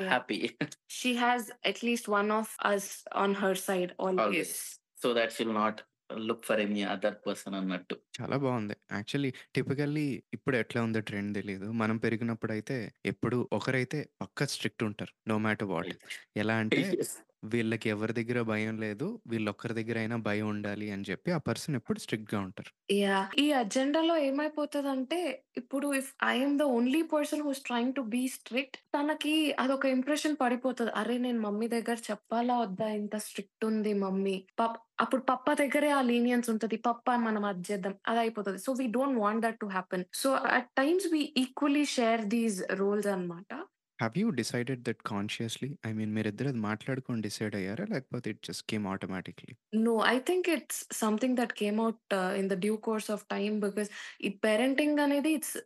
Happy She has at least one of us on her side always. Always. So that she'll not look for any other person అన్నట్టు చాలా బాగుంది. Actually typically ఇప్పుడు ఎట్లా ఉందో ట్రెండ్ తెలీదు. మనం పెరిగినప్పుడైతే ఎప్పుడు ఒకరైతే పక్కా స్ట్రిక్ట్ ఉంటారు. No matter what. ఎలా అంటే వీళ్ళకి ఎవరి దగ్గర భయం లేదు. వీళ్ళొక్కరి దగ్గర అయినా భయం ఉండాలి అని చెప్పి ఆ పర్సన్ ఎప్పుడు స్ట్రిక్ట్గా ఉంటారు. యా ఈ అజెండాలో ఏమైపోతదంటే ఇప్పుడు if I'm the only person who's trying to be strict తనకి అదొక ఇంప్రెషన్ పడిపోతుంది అరే నేను మమ్మీ దగ్గర చెప్పాలా వద్దా ఇంత స్ట్రిక్ట్ ఉంది మమ్మీ. పప్ అప్పుడు పప్ప దగ్గరే ఆ లీనియన్స్ ఉంటది. పప్ప మనం అది చేద్దాం. అది అయిపోతుంది so we don't want that to happen. So at times we equally share these roles అన్నమాట. Have you decided that consciously? I mean మీరిద్దరు అది మాట్లాడుకొని డిసైడ్ అయ్యారా? లేకపోతే ఇట్ జస్ట్ కేమ్ ఆటోమేటిక్‌లీ? No, I think it's something that came out uh, in the due course of time because ఈ parenting అనేది it's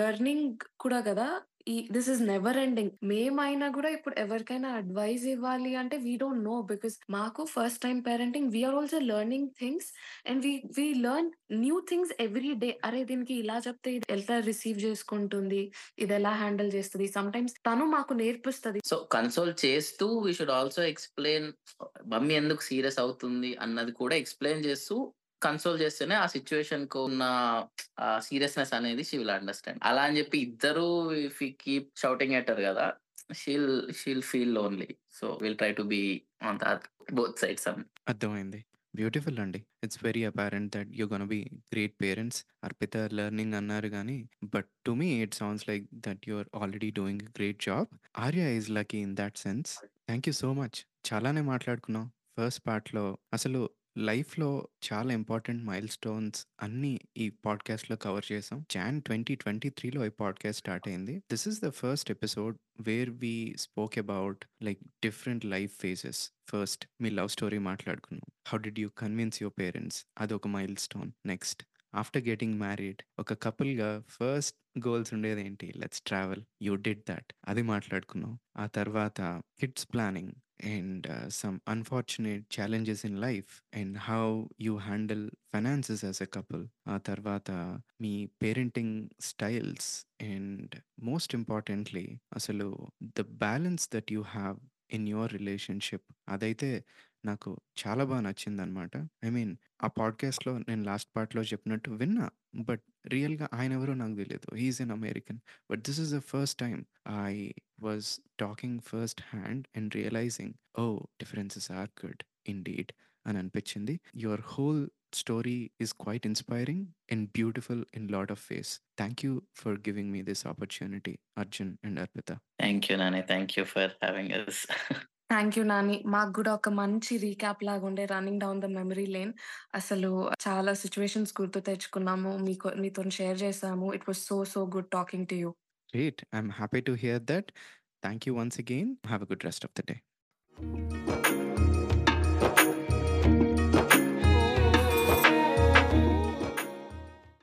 learning uh, కూడా కదా ఈ దిస్ ఇస్ నెవర్ ఎండింగ్ మేమైనా కూడా ఇప్పుడు ఎవరికైనా అడ్వైస్ ఇవ్వాలి అంటే వీ డోంట్ నో బికాస్ మాకు first time parenting we're also learning things and we we learn new things every day అరే దీనికి ఇలా చెప్తే ఇది ఎలా రిసీవ్ చేసుకుంటుంది? ఇది ఎలా హ్యాండిల్ చేస్తుంది? సమ్ టైమ్స్ తను మాకు నేర్పిస్తుంది. సో కన్సోల్ చేస్తూ we should also explain mummy ఎందుకు సీరియస్ అవుతుంది? అన్నది కూడా ఎక్స్ప్లెయిన్ చేస్తూ కన్సోల్ చేస్తేనే ఆ సిచ్యువేషన్కు ఉన్న సీరియస్నెస్ అనేది షీ విల్ అండర్స్టాండ్ అలా అని చెప్పి ఇద్దరు ఇఫ్ కీప్ షౌటింగ్ ఎటర్ కదా she'll she'll feel only so will try to be on both sides అర్థమైంది. బ్యూటిఫుల్ అండి. It's very apparent that you gonna be great parents. Arpita learning అన్నారు కానీ but to me it sounds like that you are already doing great job. Arya is lucky in that sense. Thank you so much. చాలానే మాట్లాడుకున్నాం. First పార్ట్‌లో అసలు లైఫ్‌లో చాలా important milestones అన్నీ ఈ పాడ్‌కాస్ట్‌లో కవర్ చేసాం. జాన్ 2023లో ఈ పాడ్‌కాస్ట్ స్టార్ట్ అయింది. This is the first episode where we spoke about like different life phases. First me love story మాట్లాడుకున్నాం. How did you convince your parents అదొక మైల్‌స్టోన్. నెక్స్ట్ ఆఫ్టర్ గెటింగ్ మ్యారీడ్ ఒక కపుల్‌గా first goals ఉండేదేంటి? Let's travel. You did that అది మాట్లాడుకున్నాం. ఆ తర్వాత kids planning and uh, some unfortunate challenges in life and how you handle finances as a couple. ఆ తర్వాత మీ parenting styles and most importantly అసలు the balance that you have in your relationship అదైతే నాకు చాలా బా నచ్చిందనమాట. ఐ మీన్ ఆ పాడ్‌కాస్ట్‌లో నేను లాస్ట్ పార్ట్‌లో చెప్పినట్టు విన్నా. బట్ రియల్‌గా ఆయనెవరో నాకు తెలీదు. He is an American. But this is the first time I was talking first hand and realising oh! Differences are good indeed అని అనిపించింది. Your whole story is quite inspiring and beautiful in lot of ways. Thank you for giving me this opportunity Arjun and Arpita. Thank you Nani. Thank you for having us. Thank you Nani. మాకు కూడా ఒక మంచి recap ఉండే running down the memory lane. అసలు చాలా situations గుర్తు తెచ్చుకున్నాము. మీకు మీతోని షేర్ చేసాము. It was so so good talking to you. Great. I'm happy to hear thank you once once again. Have a good rest of the day.